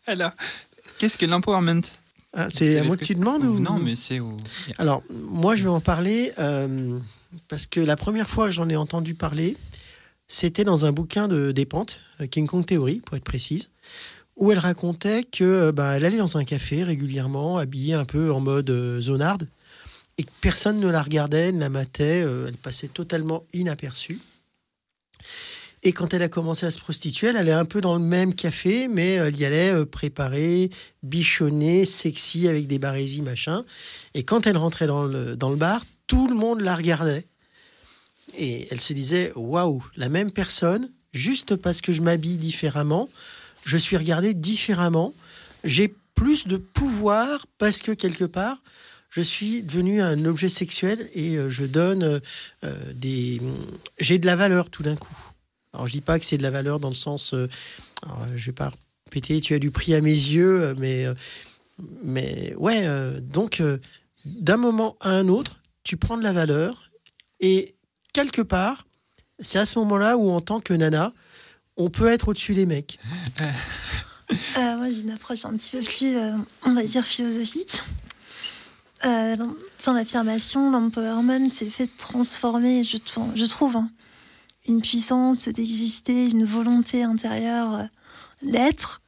Alors, qu'est-ce que l'empowerment? Ah, c'est à moi que tu demandes ou... Non, mais c'est au. Alors, moi, je vais en parler euh, parce que la première fois que j'en ai entendu parler, C'était dans un bouquin de Despentes, euh, King Kong Theory, pour être précise, où elle racontait que ben, elle allait dans un café régulièrement, habillée un peu en mode euh, zonarde, et que personne ne la regardait, ne la matait, euh, elle passait totalement inaperçue. Et quand elle a commencé à se prostituer, elle allait un peu dans le même café, mais elle y allait préparée, bichonnée, sexy, avec des barésies, machin. Et quand elle rentrait dans le, dans le bar, tout le monde la regardait. Et elle se disait, waouh, la même personne, juste parce que je m'habille différemment, je suis regardée différemment, j'ai plus de pouvoir parce que quelque part, je suis devenu un objet sexuel et euh, je donne euh, des... J'ai de la valeur tout d'un coup. Alors je dis pas que c'est de la valeur dans le sens... euh, alors, je vais pas répéter, tu as du prix à mes yeux, euh, mais... mais ouais, donc d'un moment à un autre, tu prends de la valeur et quelque part, c'est à ce moment-là où en tant que nana, on peut être au-dessus des mecs. Euh, moi, j'ai une approche un petit peu plus, euh, on va dire, philosophique. Euh, Enfin, l'affirmation, l'empowerment, c'est le fait de transformer, je, trouve, hein, une puissance d'exister, une volonté intérieure euh, d'être,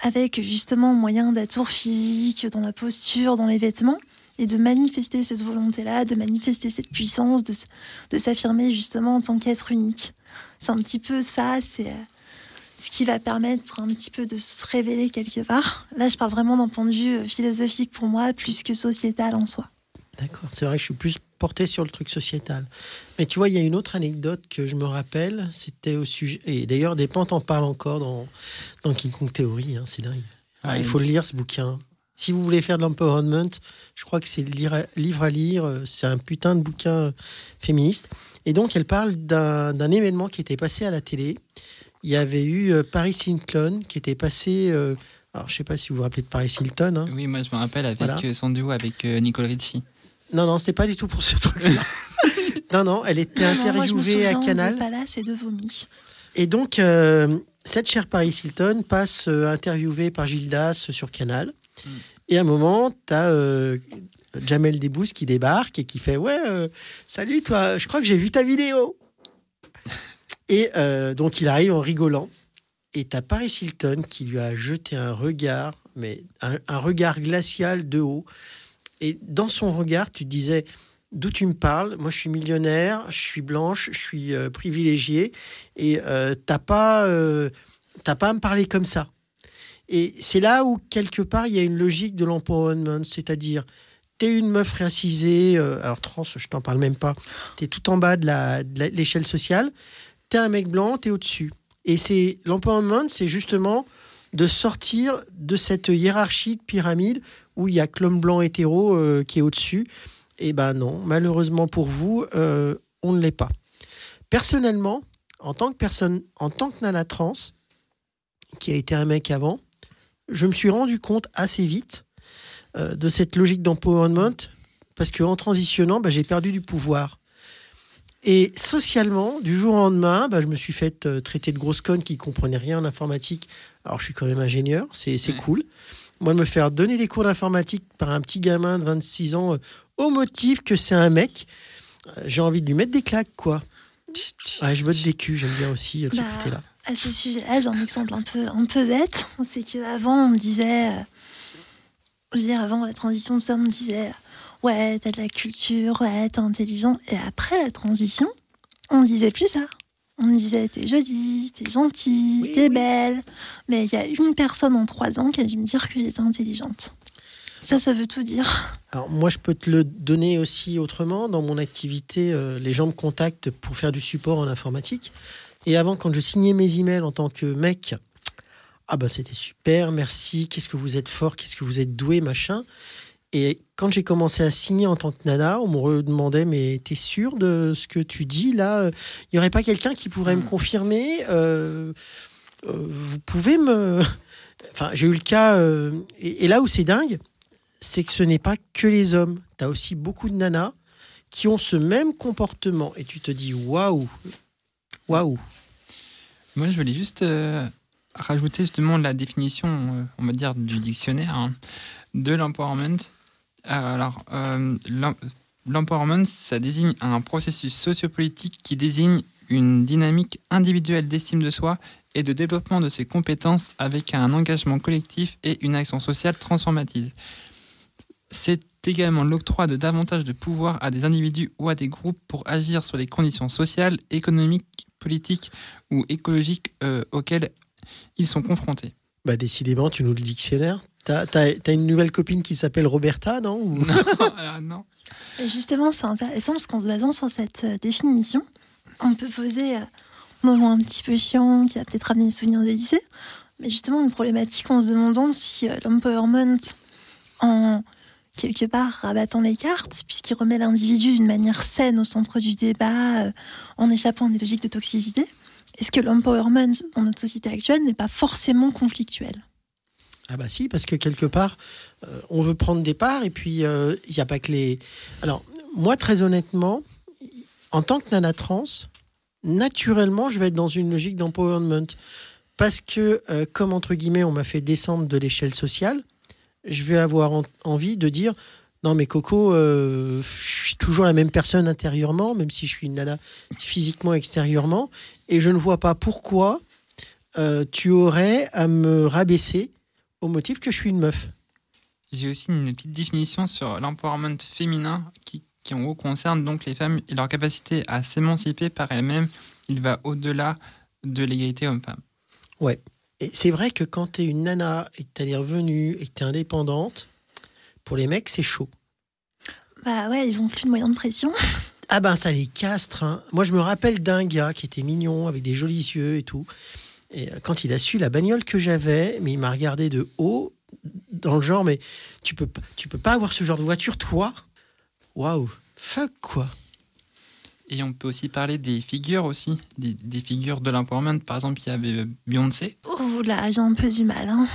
avec justement moyen d'atour physique, dans la posture, dans les vêtements, et de manifester cette volonté-là, de manifester cette puissance, de s'affirmer justement en tant qu'être unique. C'est un petit peu ça, c'est... euh, ce qui va permettre un petit peu de se révéler quelque part. Là, je parle vraiment d'un point de vue euh, philosophique pour moi, plus que sociétal en soi. D'accord, c'est vrai que je suis plus porté sur le truc sociétal. Mais tu vois, il y a une autre anecdote que je me rappelle, c'était au sujet... Et d'ailleurs, Despentes en parle encore dans, dans King Kong Theory, hein, c'est dingue. Ah, il faut le lire, ce bouquin. Si vous voulez faire de l'empowerment, je crois que c'est le livre à lire, euh, c'est un putain de bouquin féministe. Et donc, elle parle d'un événement qui était passé à la télé. Il y avait eu euh, Paris Hilton qui était passé... euh, alors, je sais pas si vous vous rappelez de Paris Hilton. hein. Oui, moi je me rappelle avec Voilà. euh, son duo avec euh, Nicole Richie. Non, non, c'était pas du tout pour ce truc-là. non, non, elle était Non, moi, je me interviewée à souviens Canal. de Palace et de Vomi. Et donc, euh, cette chère Paris Hilton passe euh, interviewée par Gildas sur Canal. Mm. Et à un moment, tu as Jamel Debbouze qui débarque et qui fait Ouais, euh, salut toi, je crois que j'ai vu ta vidéo. et euh, donc, il arrive en rigolant. Et tu as Paris Hilton qui lui a jeté un regard, mais un, un regard glacial de haut. Et dans son regard, tu disais D'où tu me parles? Moi, je suis millionnaire, je suis blanche, je suis euh, privilégiée et euh, t'as pas t'as pas à me parler comme ça. Et c'est là où quelque part il y a une logique de l'empowerment, c'est-à-dire t'es une meuf racisée, euh, alors trans, je t'en parle même pas, t'es tout en bas de l'échelle sociale, t'es un mec blanc, t'es au-dessus. Et c'est l'empowerment, c'est justement de sortir de cette hiérarchie de pyramide où il y a que l'homme blanc hétéro euh, qui est au-dessus. Et ben non, malheureusement pour vous, euh, on ne l'est pas. Personnellement, en tant que personne, en tant que nana trans, qui a été un mec avant, je me suis rendu compte assez vite euh, de cette logique d'empowerment parce qu'en transitionnant, bah, j'ai perdu du pouvoir. Et socialement, du jour au lendemain, bah, je me suis fait euh, traiter de grosse conne qui comprenait rien en informatique. Alors, je suis quand même ingénieur, c'est Ouais. cool. Moi, de me faire donner des cours d'informatique par un petit gamin de 26 ans euh, au motif que c'est un mec, euh, j'ai envie de lui mettre des claques, quoi. Ouais, je botte des culs, j'aime bien aussi euh, de ce Bah, côté-là. À ce sujet-là, j'ai un exemple un peu, un peu bête. C'est qu'avant, on me disait. Je veux dire, avant la transition, ça, on me disait Ouais, t'as de la culture, ouais, t'es intelligent. Et après la transition, on disait plus ça. On me disait T'es jolie, t'es gentille, Oui, t'es oui. belle. Mais il y a une personne en trois ans qui a dû me dire que j'étais intelligente. Ça, ça veut tout dire. Alors moi, je peux te le donner aussi autrement. Dans mon activité, euh, les gens me contactent pour faire du support en informatique. Et avant, quand je signais mes emails en tant que mec, ah bah c'était super, merci, qu'est-ce que vous êtes fort, qu'est-ce que vous êtes doué, machin. Et quand j'ai commencé à signer en tant que nana, on me redemandait mais t'es sûr de ce que tu dis là? Il n'y aurait pas quelqu'un qui pourrait me Mm. confirmer Euh, euh, Vous pouvez me... Enfin, j'ai eu le cas... euh, et, et là où c'est dingue, c'est que ce n'est pas que les hommes. Tu as aussi beaucoup de nanas qui ont ce même comportement. Et tu te dis waouh Waouh Moi, je voulais juste rajouter justement la définition, euh, on va dire, du dictionnaire hein, de l'empowerment. Euh, Alors, euh, l'em- l'empowerment, ça désigne un processus sociopolitique qui désigne une dynamique individuelle d'estime de soi et de développement de ses compétences avec un engagement collectif et une action sociale transformative. C'est également l'octroi de davantage de pouvoir à des individus ou à des groupes pour agir sur les conditions sociales, économiques, politiques ou écologiques auxquelles ils sont confrontés. Bah, décidément, tu nous le dictionnaire. T'as as, une nouvelle copine qui s'appelle Roberta, non Ou- Non. Et justement, c'est intéressant parce qu'en se basant sur cette euh, définition, on peut poser euh, un mot un petit peu chiant qui va peut-être ramener des souvenirs de lycée, mais justement une problématique en se demandant si euh, l'empowerment, en quelque part rabattant les cartes, puisqu'il remet l'individu d'une manière saine au centre du débat, euh, en échappant à des logiques de toxicité, est-ce que l'empowerment dans notre société actuelle n'est pas forcément conflictuel? Ah bah si, parce que quelque part, euh, on veut prendre des parts et puis euh, il n'y a pas que les... Alors, moi, très honnêtement, en tant que nana trans, naturellement, je vais être dans une logique d'empowerment. Parce que, euh, comme entre guillemets, on m'a fait descendre de l'échelle sociale, je vais avoir en- envie de dire non, mais Coco, euh, je suis toujours la même personne intérieurement, même si je suis une nana physiquement, extérieurement, et je ne vois pas pourquoi euh, tu aurais à me rabaisser au motif que je suis une meuf. J'ai aussi une petite définition sur l'empowerment féminin qui, qui en gros concerne donc les femmes et leur capacité à s'émanciper par elles-mêmes. Il va au-delà de l'égalité homme-femme. Et c'est vrai que quand tu es une nana et que tu es revenue et que tu es indépendante, pour les mecs, c'est chaud. Bah ouais, ils ont plus de moyens de pression. Ah ben ça les castre. hein. Moi je me rappelle d'un gars qui était mignon, avec des jolis yeux et tout. Et euh, quand il a su la bagnole que j'avais, mais il m'a regardé de haut, dans le genre, mais tu peux, pas- tu peux pas avoir ce genre de voiture, toi? Waouh Fuck quoi Et on peut aussi parler des figures aussi, des, des figures de l'empowerment. Par exemple, il y avait Beyoncé. Oh là, j'ai un peu du mal. Hein.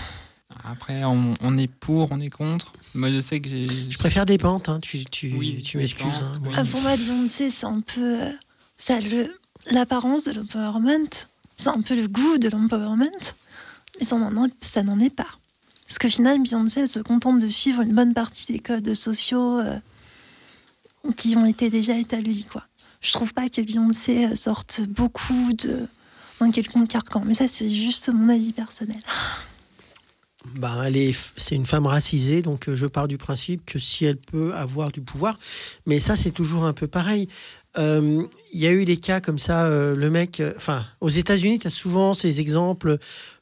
Après, on, on est pour, on est contre. Moi, je sais que j'ai... Je préfère des pentes, hein. tu, tu, Oui, tu m'excuses. hein. Oui. Ah, pour moi, Beyoncé, c'est un peu. euh, ça a le- l'apparence de l'empowerment. C'est un peu le goût de l'empowerment. Mais ça n'en est- ça n'en est pas. Parce qu'au final, Beyoncé, elle se contente de suivre une bonne partie des codes sociaux euh, qui ont été déjà établis. Quoi. Je trouve pas que Beyoncé euh, sorte beaucoup de d'un quelconque carcan. Mais ça, c'est juste mon avis personnel. Ben, c'est une femme racisée, donc euh, je pars du principe que si elle peut avoir du pouvoir, mais ça c'est toujours un peu pareil. Il y a eu des cas comme ça, euh, le mec, euh, enfin, aux États-Unis, tu as souvent ces exemples,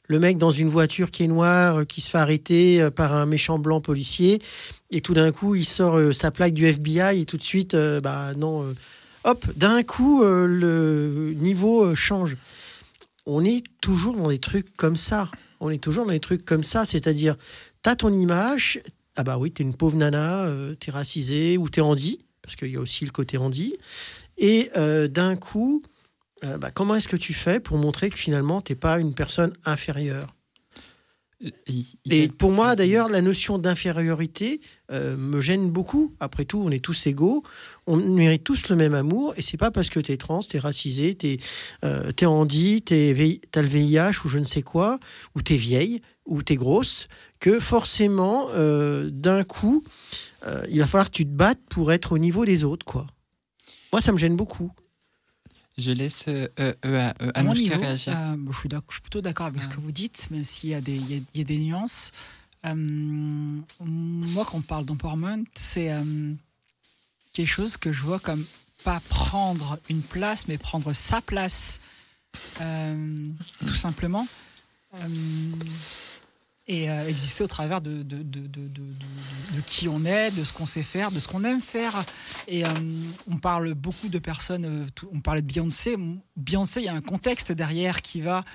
le mec dans une voiture qui est noire, qui se fait arrêter par un méchant blanc policier, et tout d'un coup il sort sa plaque du FBI, et tout de suite, bah non, hop, d'un coup le niveau change. On est toujours dans des trucs comme ça on est toujours dans des trucs comme ça, c'est-à-dire, t'as ton image, ah bah oui, t'es une pauvre nana, euh, t'es racisée, ou t'es handi, parce qu'il y a aussi le côté handi, et euh, d'un coup, euh, bah, comment est-ce que tu fais pour montrer que finalement, t'es pas une personne inférieure? Et pour moi, d'ailleurs, la notion d'infériorité euh, me gêne beaucoup. Après tout, on est tous égaux, on mérite tous le même amour, et c'est pas parce que t'es trans, t'es racisé, t'es euh, t'es handi, t'es VI t'as le VIH ou je ne sais quoi, ou t'es vieille, ou t'es grosse, que forcément, euh, d'un coup, euh, il va falloir que tu te battes pour être au niveau des autres, quoi. Moi, ça me gêne beaucoup. Je laisse euh, euh, euh, Anouchka niveau, réagir. euh, je, suis d'ac- je suis plutôt d'accord avec ce Ah. que vous dites, même s'il y, a des- il y a- il y a des nuances. Euh, moi, quand on parle d'empowerment, c'est euh, quelque chose que je vois comme pas prendre une place, mais prendre sa place, euh, tout simplement. Et euh, exister au travers de, qui on est, de ce qu'on sait faire, de ce qu'on aime faire. Et euh, on parle beaucoup de personnes, euh, on parlait de Beyoncé. Beyoncé, il y a un contexte derrière qui va,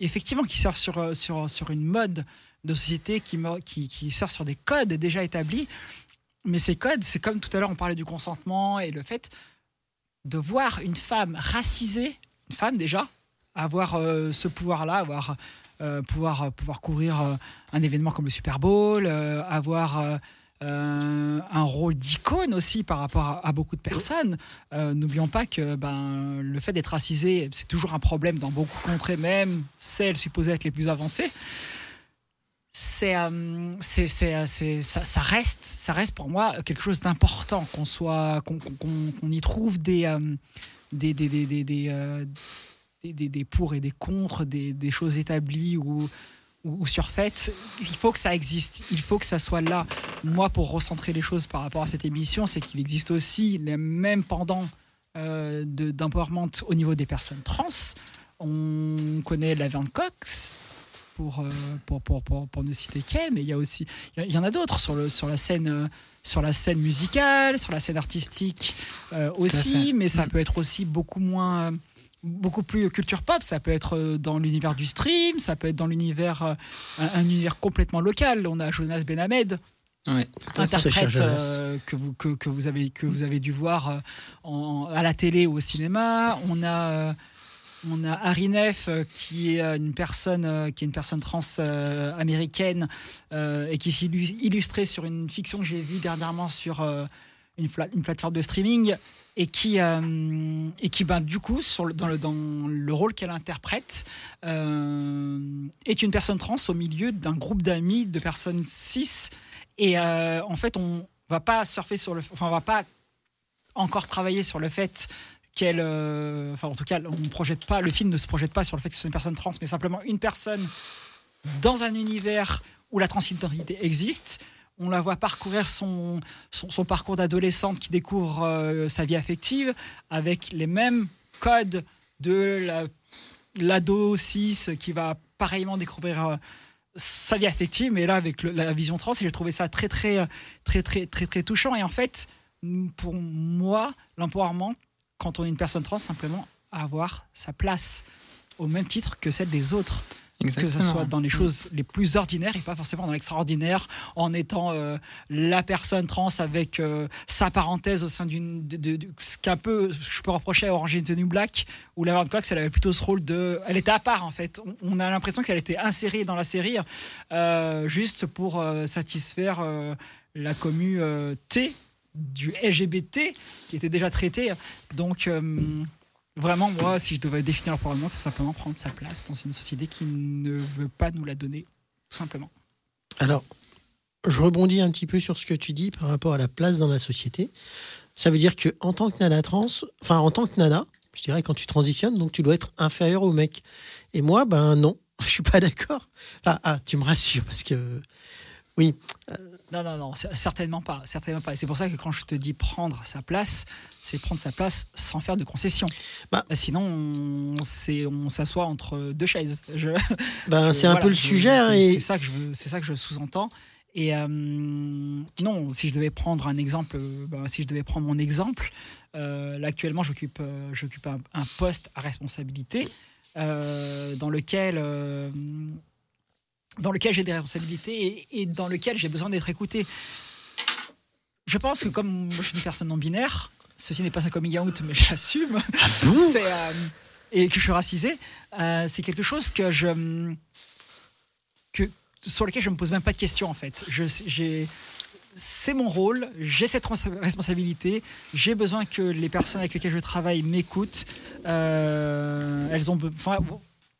effectivement, qui sort sur, une mode de société, qui, qui, sort sur des codes déjà établis. Mais ces codes, c'est comme tout à l'heure, on parlait du consentement et le fait de voir une femme racisée, une femme déjà, avoir ce pouvoir-là, avoir pouvoir pouvoir couvrir euh, un événement comme le Super Bowl, euh, avoir euh, euh, un rôle d'icône aussi par rapport à, beaucoup de personnes. Euh, N'oublions pas que ben, le fait d'être racisé, c'est toujours un problème dans beaucoup de contrées, même celles supposées être les plus avancées. c'est, euh, c'est, euh, ça, ça reste, ça reste pour moi quelque chose d'important qu'on soit, qu'on- qu'on y trouve des, euh, des, des, des, des, des, pour et des contre, des, des choses établies ou, ou, ou surfaites. Il faut que ça existe, il faut que ça soit là. Moi, pour recentrer les choses par rapport à cette émission, c'est qu'il existe aussi les mêmes pendants euh, de- d'empowerment au niveau des personnes trans. On connaît la Laverne Cox, pour, euh, pour, pour, pour, pour ne citer qu'elle, mais il y a aussi il y en a d'autres sur, le, sur, la scène, euh, sur la scène musicale, sur la scène artistique euh, aussi, mais ça peut être aussi beaucoup moins. Euh, beaucoup plus culture pop, ça peut être euh, dans l'univers du stream, ça peut être dans l'univers euh, un, un univers complètement local. On a Jonas Benhamed, Ouais. Sacha interprète euh, que, vous, que, que, vous avez, que vous avez dû voir euh, en- à la télé ou au cinéma. On a, euh, on a Harry Neff, euh, qui est euh, une personne, euh, qui est une personne trans euh, américaine euh, et qui s'est illu- illustrée sur une fiction que j'ai vue dernièrement sur euh, une, une plateforme de streaming et qui, euh, et qui ben, du coup, dans, le, rôle qu'elle interprète, euh, est une personne trans au milieu d'un groupe d'amis de personnes cis. Et euh, en fait, on va pas surfer sur le, enfin, on va pas encore travailler sur le fait qu'elle, enfin, en tout cas, on projette pas, le film ne se projette pas sur le fait que ce soit une personne trans, mais simplement une personne dans un univers où la transidentité existe. On la voit parcourir son, son, parcours d'adolescente qui découvre euh, sa vie affective avec les mêmes codes de la- l'ado cis qui va pareillement découvrir euh, sa vie affective, mais là avec la vision trans, j'ai trouvé ça très très euh, très très très très touchant. Et en fait, pour moi, l'empowerment, quand on est une personne trans, simplement avoir sa place au même titre que celle des autres que ce soit dans les choses les plus ordinaires et pas forcément dans l'extraordinaire, en étant euh, la personne trans avec euh, sa parenthèse au sein d'une. De, de- de- ce qu'un peu je peux reprocher à Orange is the New Black, où la Laverne Cox, elle avait plutôt ce rôle de. Elle était à part en fait. On, on a l'impression qu'elle était insérée dans la série euh, juste pour satisfaire la commu T du LGBT qui était déjà traitée. Donc. Euh, Vraiment, moi, si je devais définir l'empowerment, c'est simplement prendre sa place dans une société qui ne veut pas nous la donner, tout simplement. Alors, je rebondis un petit peu sur ce que tu dis par rapport à la place dans la société. Ça veut dire que en tant que nana trans, enfin en tant que nana, je dirais quand tu transitionnes, donc tu dois être inférieur au mec. Et moi, ben non, je suis pas d'accord. Enfin, ah, tu me rassures parce que oui, Non, non, non, certainement pas, certainement pas. C'est pour ça que quand je te dis prendre sa place, c'est prendre sa place sans faire de concessions. Bah. Sinon, on, s'assoit entre deux chaises. Je- ben c'est un peu le je- sujet. c'est- hein, C'est ça que je veux- c'est ça que je sous-entends. Et euh, non, si je devais prendre un exemple, ben, si je devais prendre mon exemple, euh, là actuellement j'occupe euh, un, un poste à responsabilité euh, dans lequel dans lequel j'ai des responsabilités et, et dans lequel j'ai besoin d'être écouté. Je pense que comme je suis une personne non binaire, ceci n'est pas un coming out, mais j'assume. C'est, euh, et que je suis racisé, euh, c'est quelque chose que je que sur lequel je me pose même pas de questions en fait. C'est mon rôle, j'ai cette res- responsabilité, j'ai besoin que les personnes avec lesquelles je travaille m'écoutent. Euh, elles ont, enfin,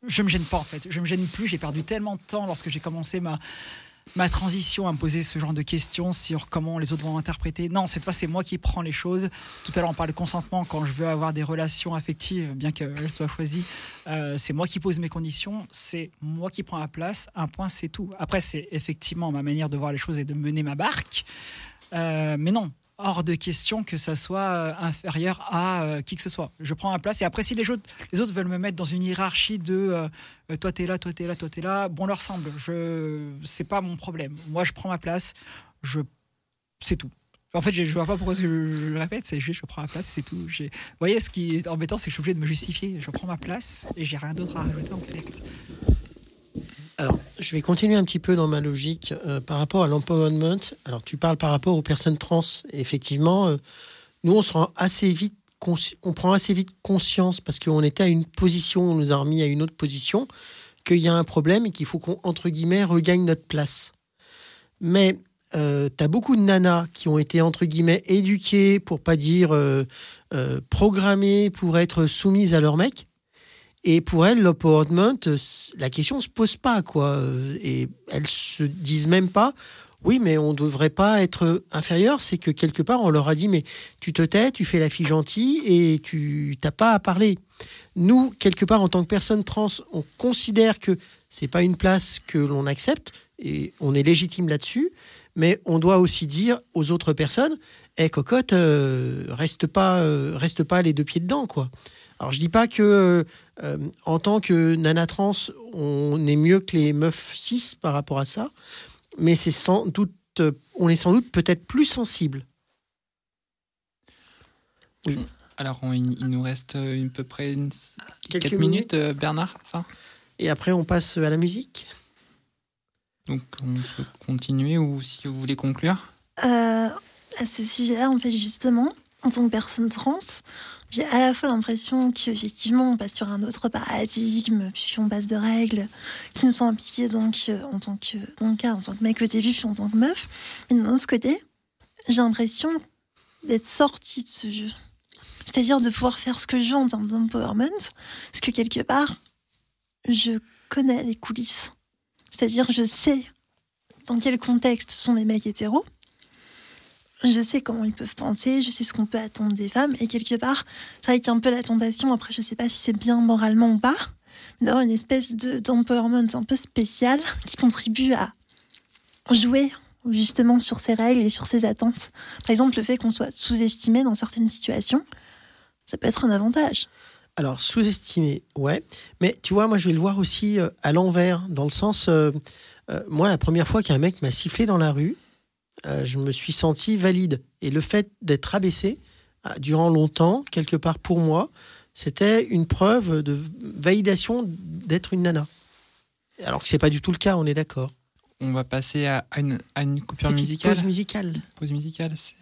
je me gêne pas en fait, je me gêne plus. J'ai perdu tellement de temps lorsque j'ai commencé ma ma transition à me poser ce genre de questions sur comment les autres vont interpréter. Non, cette fois, c'est moi qui prends les choses. Tout à l'heure, on parlait de consentement quand je veux avoir des relations affectives, bien qu'elles soient choisies. Euh, c'est moi qui pose mes conditions, c'est moi qui prends la place. Un point, c'est tout. Après, c'est effectivement ma manière de voir les choses et de mener ma barque. Euh, mais non, hors de question que ça soit euh, inférieur à euh, qui que ce soit. Je prends ma place et après, si les autres, les autres veulent me mettre dans une hiérarchie de euh, euh, toi t'es là, toi t'es là, toi t'es là, bon leur semble. Je, c'est pas mon problème. Moi, je prends ma place. Je, c'est tout. En fait, je je vois pas pourquoi je, le répète, c'est juste je prends ma place, c'est tout. Vous voyez, ce qui est embêtant, c'est que je suis obligé de me justifier. Je prends ma place et j'ai rien d'autre à rajouter en fait. Alors, je vais continuer un petit peu dans ma logique euh, par rapport à l'empowerment. Alors, tu parles par rapport aux personnes trans. Effectivement, euh, nous, on se rend assez vite, on prend assez vite conscience parce qu'on était à une position, on nous a remis à une autre position, qu'il y a un problème et qu'il faut qu'on, entre guillemets, regagne notre place. Mais tu as beaucoup de nanas qui ont été, entre guillemets, éduquées, pour pas dire euh, euh, programmées pour être soumises à leur mec. Et pour elles, l'empowerment, euh, la question se pose pas, quoi. Euh, Et elles se disent même pas, oui, mais on devrait pas être inférieur. C'est que quelque part, on leur a dit, mais tu te tais, tu fais la fille gentille et tu t'as pas à parler. Nous, quelque part, en tant que personne trans, on considère que c'est pas une place que l'on accepte et on est légitime là-dessus. Mais on doit aussi dire aux autres personnes, eh cocotte, euh, reste pas, euh, reste pas les deux pieds dedans, quoi. Alors je dis pas que euh, euh, en tant que nana trans, on est mieux que les meufs cis par rapport à ça, mais c'est sans doute, euh, on est sans doute peut-être plus sensible. Alors, on- il, nous reste euh, à peu près une- Quelques quelques, minutes, euh, Bernard, ça? Et après, on passe à la musique. Donc, on peut continuer ou si vous voulez conclure? Euh, à ce sujet-là, en fait, justement, en tant que personne trans, j'ai à la fois l'impression qu'effectivement, on passe sur un autre paradigme, puisqu'on passe de règles qui nous sont appliquées donc, euh, en tant que, dans le cas, en tant que mec au début, puis en tant que meuf. Mais d'un autre côté, j'ai l'impression d'être sortie de ce jeu. C'est-à-dire de pouvoir faire ce que je veux en termes d'empowerment, parce que quelque part, je connais les coulisses. C'est-à-dire, je sais dans quel contexte sont les mecs hétéros. Je sais comment ils peuvent penser, je sais ce qu'on peut attendre des femmes, et quelque part, c'est vrai qu'il y a un peu la tentation, après je sais pas si c'est bien moralement ou pas, d'avoir une espèce de d'empowerment un peu spécial qui contribue à jouer justement sur ces règles et sur ces attentes. Par exemple, le fait qu'on soit sous-estimé dans certaines situations, ça peut être un avantage. Alors, sous-estimé, ouais. Mais tu vois, moi, je vais le voir aussi euh, à l'envers, dans le sens, euh, euh, moi, la première fois qu'un mec m'a sifflé dans la rue, euh, je me suis senti valide. Et le fait d'être abaissé, euh, durant longtemps, quelque part pour moi, c'était une preuve de validation d'être une nana. Alors que c'est pas du tout le cas, on est d'accord. On va passer à, une, à une coupure Petite musicale. Pause musicale. Pause musicale, c'est-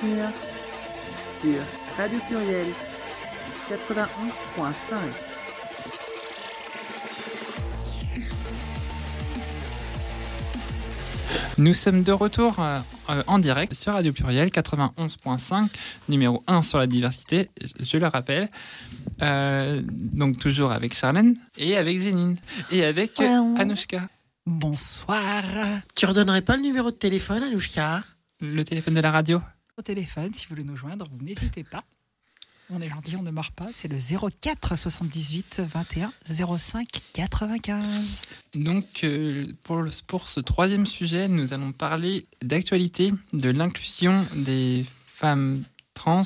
Culture sur Radio Pluriel 91.5. Nous sommes de retour euh, euh, en direct sur Radio Pluriel 91.5, numéro 1 sur la diversité, je le rappelle. Euh, donc toujours avec Charlène et avec Zénine et avec euh, Anouchka. Bonsoir. Tu redonnerais pas le numéro de téléphone, Anouchka? Le téléphone de la radio? Au téléphone, si vous voulez nous joindre, vous n'hésitez pas. On est gentil, on ne meurt pas. C'est le 04 78 21 05 95. Donc euh, pour, le- pour ce troisième sujet, nous allons parler d'actualité, de l'inclusion des femmes trans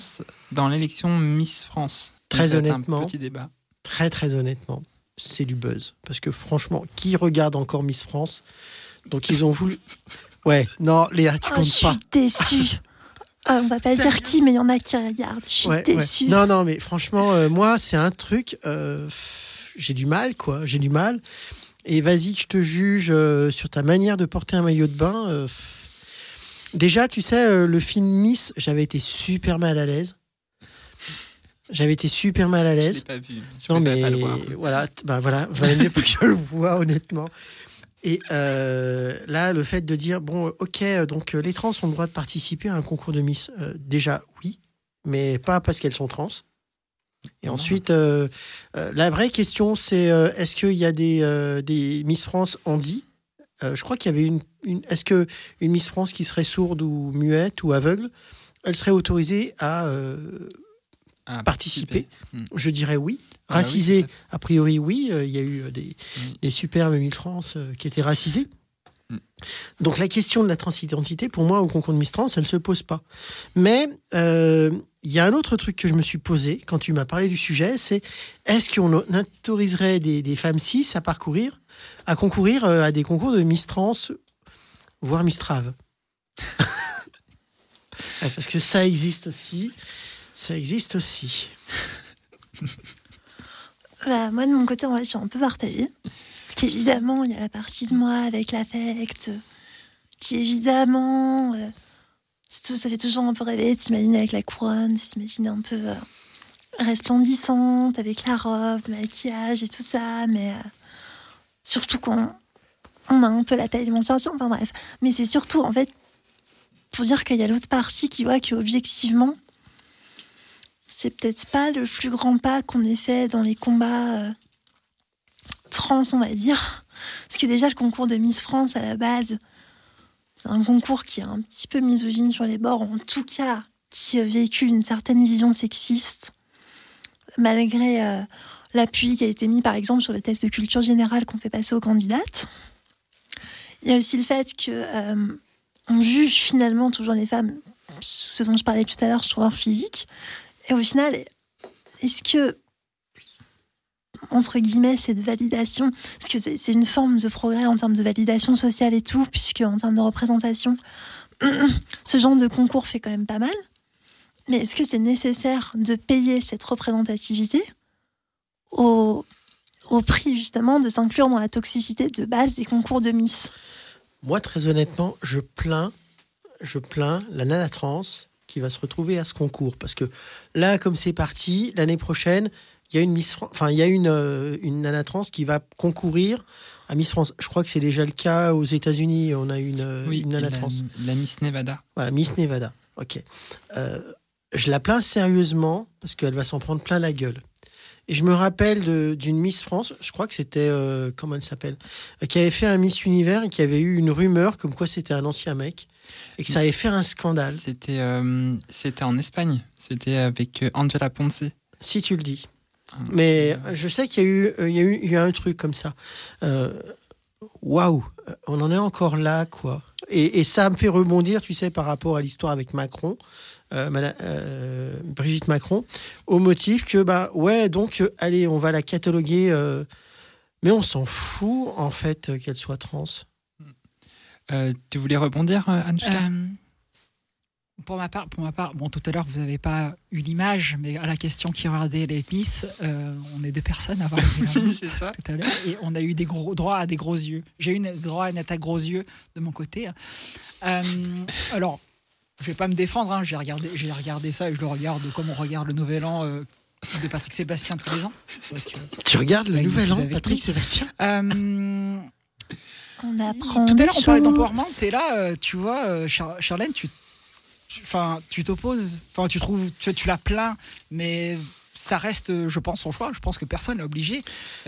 dans l'élection Miss France. Très Donc, honnêtement. Un petit débat. Très très honnêtement, c'est du buzz. Parce que franchement, qui regarde encore Miss France? Donc ils ont voulu... Ouais, non, Léa, tu Oh, je comptes suis pas. déçue. Ah, on va pas dire qui, mais il y en a qui regardent. Je suis Ouais, ouais. déçue. Non, non, mais franchement, euh, moi, c'est un truc. euh, j'ai du mal, quoi. J'ai du mal. Et vas-y, que je te juge euh, sur ta manière de porter un maillot de bain. euh. Déjà, tu sais, euh, le film Miss, j'avais été super mal à l'aise. J'avais été super mal à Je l'ai l'aise. pas vu. Je Non, mais pas le voir. voilà, bah voilà, valait mieux pas que je le vois, honnêtement. Et euh, là, le fait de dire, bon, ok, donc euh, les trans ont le droit de participer à un concours de Miss. Euh, déjà, oui, mais pas parce qu'elles sont trans. Et ensuite, euh, euh, la vraie question, c'est euh, est-ce qu'il y a des, euh, des Miss France handi Euh, Je crois qu'il y avait une. une est-ce que une Miss France qui serait sourde ou muette ou aveugle, elle serait autorisée à euh, participer Hmm. Je dirais oui. Ah oui, tout a priori, oui. euh, Il y a eu euh, des, Mm. des superbes Miss France euh, qui étaient racisées. Mm. Donc la question de la transidentité, pour moi, au concours de Miss Trans, elle ne se pose pas. Mais euh, il y a un autre truc que je me suis posé quand tu m'as parlé du sujet, c'est est-ce qu'on autoriserait des, des femmes cis à parcourir, à concourir à des concours de Miss Trans, voire Miss Trave? Parce que ça existe aussi. Ça existe aussi. Bah, moi, de mon côté, je suis un peu partagée. Parce qu'évidemment, il y a la partie de moi avec l'affect, euh, qui évidemment, euh, tout- ça fait toujours un peu rêver de s'imaginer avec la couronne, de s'imaginer un peu euh, resplendissante, avec la robe, le maquillage et tout ça, mais euh, surtout qu'on on a un peu la taille des menstruations, enfin bref. Mais c'est surtout, en fait, pour dire qu'il y a l'autre partie qui voit qu'objectivement, c'est peut-être pas le plus grand pas qu'on ait fait dans les combats euh, trans, on va dire. Parce que déjà, le concours de Miss France, à la base, c'est un concours qui est un petit peu misogyne sur les bords, en tout cas, qui véhicule une certaine vision sexiste, malgré euh, l'appui qui a été mis, par exemple, sur le test de culture générale qu'on fait passer aux candidates. Il y a aussi le fait que euh, on juge finalement toujours les femmes, ce dont je parlais tout à l'heure, sur leur physique. Et au final, est-ce que, entre guillemets, cette validation, parce que c'est une forme de progrès en termes de validation sociale et tout, puisque en termes de représentation, ce genre de concours fait quand même pas mal. Mais est-ce que c'est nécessaire de payer cette représentativité au prix justement de s'inclure dans la toxicité de base des concours de Miss? Moi, très honnêtement, je plains, je plains la nana trans qui va se retrouver à ce concours. Parce que là, comme c'est parti, l'année prochaine, il y a une Miss Fran- enfin, il y a une, euh, une nana trans qui va concourir à Miss France. Je crois que c'est déjà le cas aux États-Unis. On a une, euh, Oui, une nana la, trans. la Miss Nevada. Voilà, Miss Nevada. Ok. Euh, je la plains sérieusement parce qu'elle va s'en prendre plein la gueule. Et je me rappelle d'une Miss France, je crois que c'était, euh, comment elle s'appelle, qui avait fait un Miss Univers et qui avait eu une rumeur comme quoi c'était un ancien mec et que ça avait fait un scandale, C'était euh, c'était en Espagne. C'était avec euh, Angela Ponce. si tu le dis. Mais euh, je sais qu'il y a eu, il y a eu, il y a eu un truc comme ça. Waouh, on en est encore là, quoi. Et, et ça me fait rebondir, tu sais, par rapport à l'histoire avec Macron, euh, euh, Brigitte Macron, au motif que, bah, ouais, donc, euh, allez, on va la cataloguer, mais on s'en fout, en fait, qu'elle soit trans. Euh, tu voulais rebondir, euh, Anne Euh, pour ma part, pour ma part, bon, tout à l'heure vous n'avez pas eu l'image, mais à la question qui regardait les Miss, euh, on est deux personnes à avoir c'est ça. tout à l'heure et on a eu des gros droit à des gros yeux. J'ai eu droit à une attaque gros yeux de mon côté. Euh, alors, je vais pas me défendre. hein, j'ai regardé, j'ai regardé ça et je le regarde comme on regarde le Nouvel An euh, de Patrick Sébastien tous les ans. Tu regardes le nouvel an, Patrick. Sébastien? Euh, On apprend. Tout à l'heure, on parlait d'empowerment. T'es là, euh, tu vois, euh, Char- Charlène, tu, tu- enfin, tu t'opposes. Enfin, tu trouves, tu, tu la plains, mais ça reste, euh, je pense, son choix. Je pense que personne n'est obligé.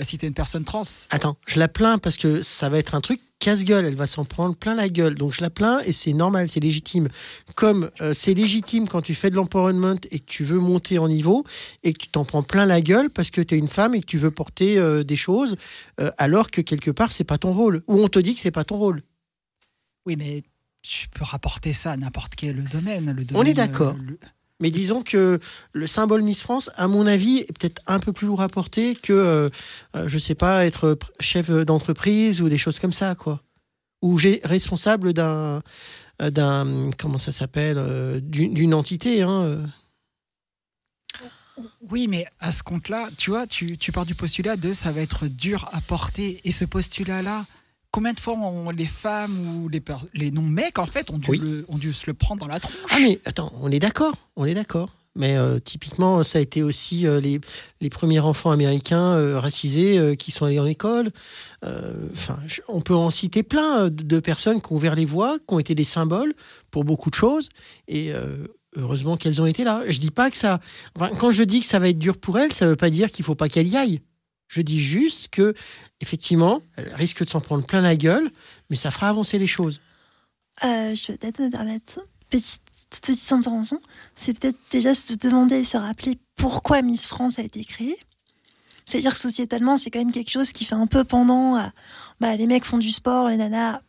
Si t'es une personne trans, Attends, je la plains parce que ça va être un truc casse-gueule. Elle va s'en prendre plein la gueule. Donc je la plains et c'est normal, c'est légitime. Comme euh, c'est légitime quand tu fais de l'empowerment et que tu veux monter en niveau et que tu t'en prends plein la gueule parce que tu es une femme et que tu veux porter euh, des choses euh, alors que quelque part c'est pas ton rôle. Ou on te dit que c'est pas ton rôle. oui, mais tu peux rapporter ça à n'importe quel domaine. Le On est d'accord. le- Mais disons que le symbole Miss France, à mon avis, est peut-être un peu plus lourd à porter que, euh, euh, je sais pas, être chef d'entreprise ou des choses comme ça, quoi. Ou responsable d'un, euh, d'un, comment ça s'appelle, euh, d'une entité. Hein. Oui, mais à ce compte-là, tu vois, tu pars du postulat de ça va être dur à porter. Et ce postulat-là, combien de fois ont les femmes ou les, les non-mecs, en fait, ont dû, Oui. le- ont dû se le prendre dans la tronche? Ah mais attends, on est d'accord, on est d'accord. Mais euh, typiquement, ça a été aussi euh, les, les premiers enfants américains euh, racisés qui sont allés en école. Enfin, on peut en citer plein de, personnes qui ont ouvert les voies, qui ont été des symboles pour beaucoup de choses. Et heureusement qu'elles ont été là. Je dis pas que ça. enfin, quand je dis que ça va être dur pour elles, ça veut pas dire qu'il faut pas qu'elles y aillent. Je dis juste que, effectivement, elles risquent de s'en prendre plein la gueule, mais ça fera avancer les choses. Euh, je vais peut-être me permettre petite, petite intervention. C'est peut-être déjà se demander et se rappeler pourquoi Miss France a été créée. C'est-à-dire que sociétalement, c'est quand même quelque chose qui fait un peu pendant bah, les mecs font du sport, les nanas,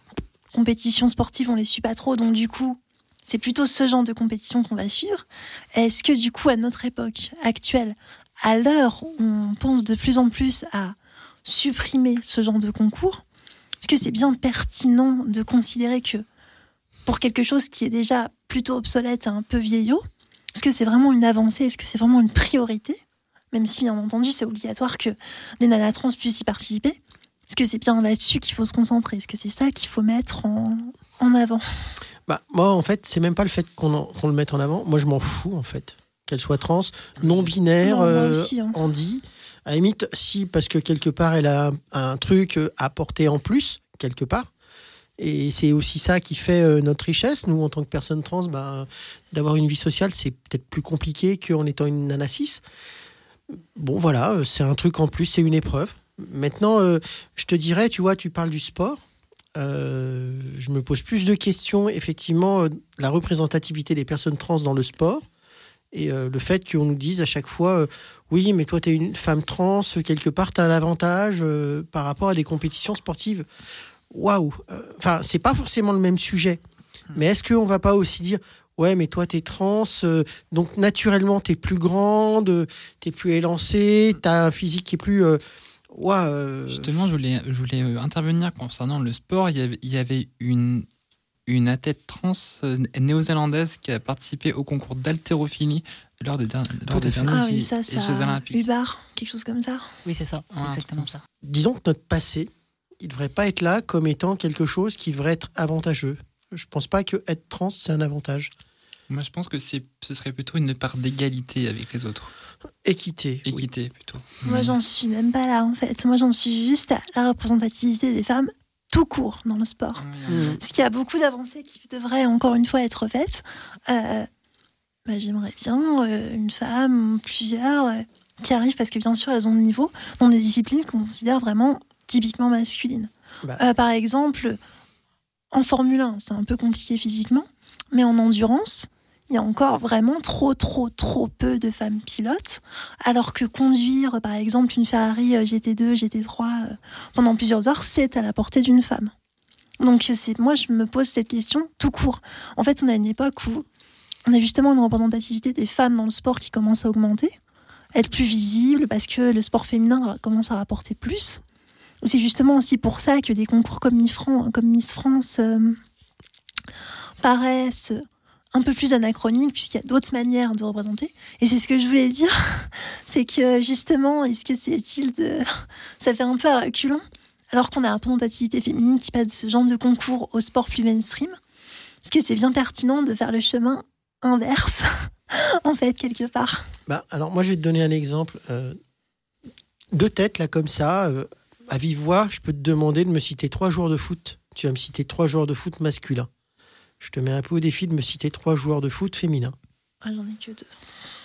compétitions sportives, on les suit pas trop, donc du coup, c'est plutôt ce genre de compétition qu'on va suivre. Est-ce que du coup, à notre époque actuelle, à l'heure où on pense de plus en plus à supprimer ce genre de concours, est-ce que c'est bien pertinent de considérer que pour quelque chose qui est déjà plutôt obsolète et un peu vieillot, est-ce que c'est vraiment une avancée Est-ce que c'est vraiment une priorité? Même si, bien entendu, c'est obligatoire que des nanas trans puissent y participer. Est-ce que c'est bien là-dessus qu'il faut se concentrer? Est-ce que c'est ça qu'il faut mettre en, en avant? Bah, moi, en fait, c'est même pas le fait qu'on le mette en avant. Moi, je m'en fous, en fait. Qu'elle soit trans, non-binaire, Non, euh, hein. handi. À la si, parce que quelque part, elle a un, truc euh, à porter en plus, quelque part. Et c'est aussi ça qui fait euh, notre richesse. Nous, en tant que personnes trans, bah, d'avoir une vie sociale, c'est peut-être plus compliqué qu'en étant une nana. Bon, voilà, euh, c'est un truc en plus, c'est une épreuve. Maintenant, je te dirais, tu vois, tu parles du sport. Je me pose plus de questions, effectivement, la représentativité des personnes trans dans le sport et euh, le fait qu'on nous dise à chaque fois euh, oui, mais toi, tu es une femme trans, quelque part, tu as un avantage euh, par rapport à des compétitions sportives. Waouh Enfin, c'est pas forcément le même sujet. Mais est-ce qu'on va pas aussi dire ouais, mais toi, tu es trans, donc naturellement, tu es plus grande, tu es plus élancée, tu as un physique qui est plus. euh, Justement, je voulais, je voulais intervenir concernant le sport. Il y avait, il y avait une, une athlète trans euh, néo-zélandaise qui a participé au concours d'haltérophilie lors des, derniers- lors derniers Ah oui, ça, ça. Jeux Olympiques. Ubar, quelque chose comme ça. Oui, c'est ça. C'est Ouais, exactement ça. Disons que notre passé, il devrait pas être là comme étant quelque chose qui devrait être avantageux. Je pense pas que être trans, c'est un avantage. Moi, je pense que ce serait plutôt une part d'égalité avec les autres. Équité. oui. Équité, plutôt. Moi, j'en suis même pas là, en fait. Moi, j'en suis juste à la représentativité des femmes tout court dans le sport. Mm. Parce qu'il y a beaucoup d'avancées qui devraient encore une fois être faites. Euh, bah, J'aimerais bien euh, une femme, plusieurs, euh, qui arrivent parce que bien sûr elles ont le niveau dans des disciplines qu'on considère vraiment typiquement masculines. Bah. Euh, par exemple, en Formule 1, c'est un peu compliqué physiquement, mais en endurance, il y a encore vraiment trop, trop, trop peu de femmes pilotes, alors que conduire, par exemple, une Ferrari euh, GT2, GT3 euh, pendant plusieurs heures, c'est à la portée d'une femme. Donc c'est moi je me pose cette question tout court. En fait, on a une époque où on a justement une représentativité des femmes dans le sport qui commence à augmenter, être plus visible parce que le sport féminin commence à rapporter plus. C'est justement aussi pour ça que des concours comme Miss, France euh, paraissent un peu plus anachroniques puisqu'il y a d'autres manières de représenter. Et c'est ce que je voulais dire, c'est que justement, est-ce que c'est utile de... Ça fait un peu reculons alors qu'on a la représentativité féminine qui passe de ce genre de concours au sport plus mainstream, est-ce que c'est bien pertinent de faire le chemin inverse, en fait, quelque part? Bah, alors moi, je vais te donner un exemple. euh, de tête, là, comme ça, euh, à vive voix, je peux te demander de me citer trois joueurs de foot. Tu vas me citer trois joueurs de foot masculins. Je te mets un peu au défi de me citer trois joueurs de foot féminins. Ah, J'en ai que deux.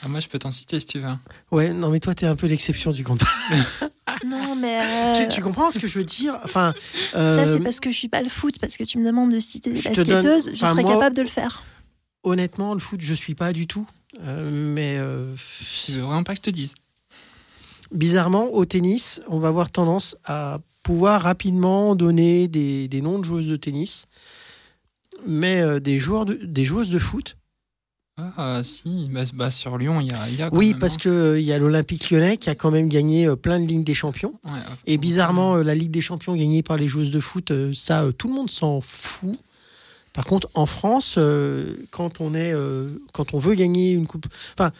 Ah, moi, je peux t'en citer si tu veux. Ouais, non, mais toi, t'es un peu l'exception du compte. Non, mais... euh, tu, tu comprends ce que je veux dire? Enfin, Ça, euh, c'est parce que je suis pas le foot, parce que tu me demandes de citer des je te donne- basketteuses, je serais moi- capable de le faire. honnêtement, le foot, je suis pas du tout. Euh, mais euh, Tu veux vraiment pas que je te dise? bizarrement, au tennis, on va avoir tendance à pouvoir rapidement donner des, des noms de joueuses de tennis, mais euh, des, joueurs de, des joueuses de foot. Ah, si. Bah, bah, sur Lyon, il y a. y a quand Oui, même, parce hein. qu'il y a l'Olympique lyonnais qui a quand même gagné euh, plein de Ligues des Champions. Ouais, Et euh, bizarrement, euh, la Ligue des Champions gagnée par les joueuses de foot, euh, ça, euh, tout le monde s'en fout. Par contre, en France, euh, quand on est, euh, quand on veut gagner une coupe, enfin,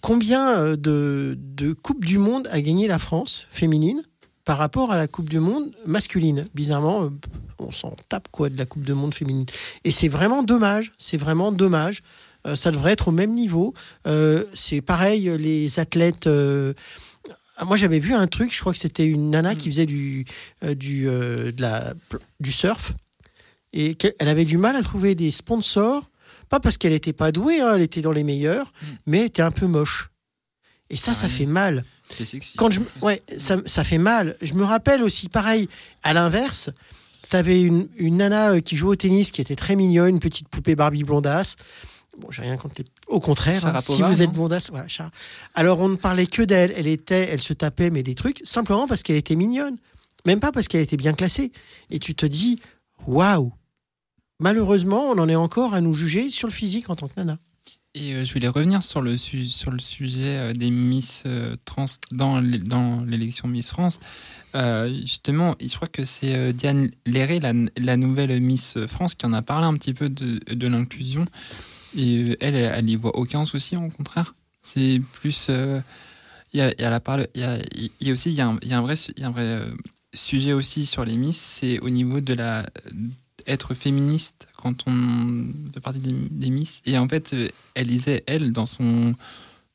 combien euh, de, de coupes du monde a gagné la France féminine? Par rapport à la Coupe du Monde masculine Bizarrement, euh, on s'en tape quoi de la Coupe du Monde féminine. Et c'est vraiment dommage. C'est vraiment dommage. Euh, ça devrait être au même niveau. Euh, c'est pareil, les athlètes. euh, ah, moi, j'avais vu un truc. Je crois que c'était une nana qui faisait du du de la du surf et elle avait du mal à trouver des sponsors. Pas parce qu'elle n'était pas douée, hein, elle était dans les meilleurs, Mm. mais elle était un peu moche. Et ça, ça Ouais. fait mal. C'est sexy. Quand je, ouais, ça, ça fait mal. Je me rappelle aussi, pareil, à l'inverse, tu avais une, une nana euh, qui jouait au tennis qui était très mignonne, une petite poupée Barbie blondasse. Bon, j'ai rien contre les... Au contraire, hein, si vous êtes blondasse, voilà. Alors, on ne parlait que d'elle. Elle était, elle se tapait, mais des trucs, simplement parce qu'elle était mignonne. Même pas parce qu'elle était bien classée. Et tu te dis, waouh! Malheureusement, on en est encore à nous juger sur le physique en tant que nana. Et euh, je voulais revenir sur le, su- sur le sujet euh, des Miss euh, trans dans l'é- dans l'élection Miss France. Justement, je crois que c'est Diane Léré, la, nouvelle Miss France, qui en a parlé un petit peu de, de l'inclusion. Et elle, elle, elle y voit aucun souci, au contraire. C'est plus. Il y, a, y a la parole. Il y a, y a aussi y a un, y a un vrai, y a un vrai sujet aussi sur les Miss, c'est au niveau de la être féministe quand on fait partie des, des Miss. Et en fait, euh, elle disait, elle, dans son,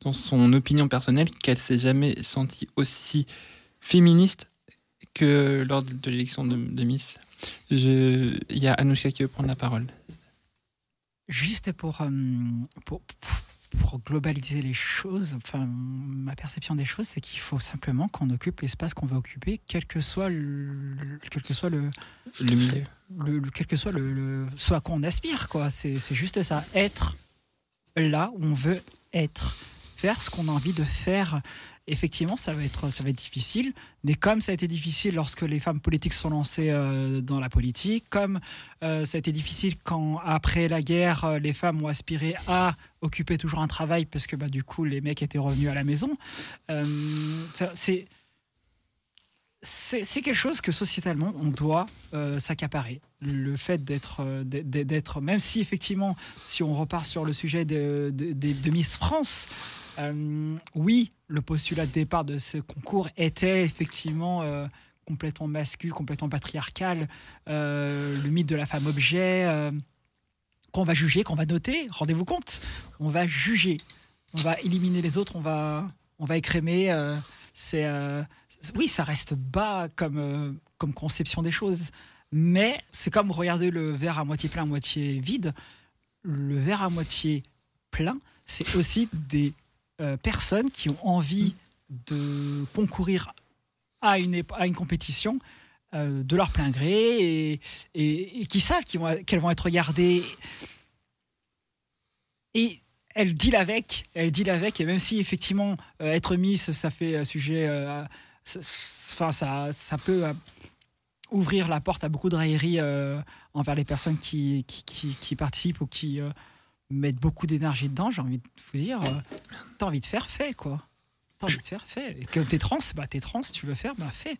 dans son opinion personnelle, qu'elle s'est jamais sentie aussi féministe que lors de, l'élection de, de Miss. Il y a Anouchka qui veut prendre la parole. Juste pour, euh, pour, pour globaliser les choses, enfin, ma perception des choses, c'est qu'il faut simplement qu'on occupe l'espace qu'on veut occuper, quel que soit le, quel que soit le, Le milieu. le- le- quel que soit le, le- ce à quoi on aspire, quoi. C'est c'est juste ça, être là où on veut être, faire ce qu'on a envie de faire. Effectivement, ça va être, ça va être difficile, mais comme ça a été difficile lorsque les femmes politiques sont lancées euh, dans la politique, comme euh, ça a été difficile quand après la guerre, euh, les femmes ont aspiré à occuper toujours un travail parce que bah, du coup les mecs étaient revenus à la maison. C'est c'est quelque chose que sociétalement on doit s'accaparer. Le fait d'être, d'être- d'être, même si effectivement, si on repart sur le sujet de, de, de- de Miss France, euh, oui, le postulat de départ de ce concours était effectivement euh, complètement masculin, complètement patriarcal, euh, le mythe de la femme objet, qu'on va juger, qu'on va noter. Rendez-vous compte, on va juger, on va éliminer les autres, on va, on va écrémer. c'est oui, ça reste bas comme, comme conception des choses. Mais c'est comme regarder le verre à moitié plein, à moitié vide. Le verre à moitié plein, c'est aussi des euh, personnes qui ont envie de concourir à une, à une compétition euh, de leur plein gré et, et- qui savent qu'elles vont être regardées. Et elle deal avec, elle deal avec, et même si effectivement euh, être Miss, ça fait sujet, enfin ça, ça peut ouvrir la porte à beaucoup de railleries envers les personnes qui, qui- qui participent ou qui mettent beaucoup d'énergie dedans. J'ai envie de vous dire, euh, t'as envie de faire, fais quoi. T'as envie de faire, fais. Et que t'es trans, bah t'es trans, tu veux faire, bah fais.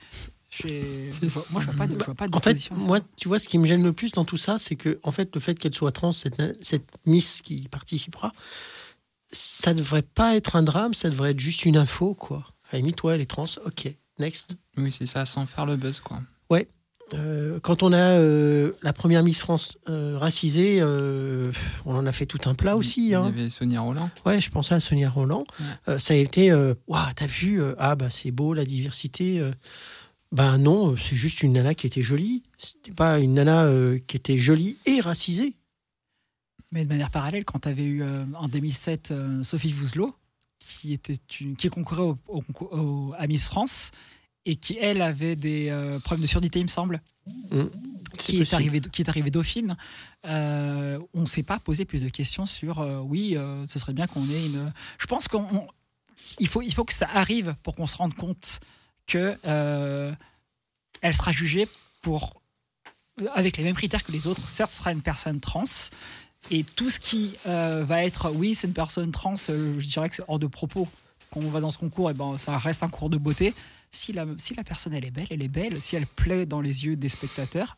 Moi, je vois pas de, je vois pas En fait, moi, tu vois, ce qui me gêne le plus dans tout ça, c'est que, en fait, le fait qu'elle soit trans, cette, cette Miss qui participera, ça devrait pas être un drame, ça devrait être juste une info, quoi. À la limite, ouais, elle est trans, ok, next. Oui, c'est ça, sans faire le buzz, quoi. Euh, quand on a euh, la première Miss France euh, racisée, euh, on en a fait tout un plat aussi. Il y Hein. avait Sonia Roland. Ouais, je pensais à Sonia Roland. Ouais. Euh, ça a été, waouh, t'as vu, euh, ah bah c'est beau la diversité. euh. Ben non, c'est juste une nana qui était jolie. C'était pas une nana euh, qui était jolie et racisée. Mais de manière parallèle, quand tu avais eu euh, en 2007 euh, Sophie Vouzelot, qui, était une, qui concourait au, au concours- au- à Miss France, et qui, elle, avait des euh, problèmes de surdité, il me semble, C'est qui est, arrivée, qui est arrivée dauphine, euh, on ne s'est pas posé plus de questions sur euh, oui, ce serait bien qu'on ait une. Je pense qu'on on- il faut, il faut que ça arrive pour qu'on se rende compte que elle sera jugée pour avec les mêmes critères que les autres. Certes, ce sera une personne trans. Et tout ce qui euh, va être, oui, c'est une personne trans, euh, je dirais que c'est hors de propos. Quand on va dans ce concours, et ben, ça reste un cours de beauté. Si la, si la personne, elle est belle, elle est belle. Si elle plaît dans les yeux des spectateurs,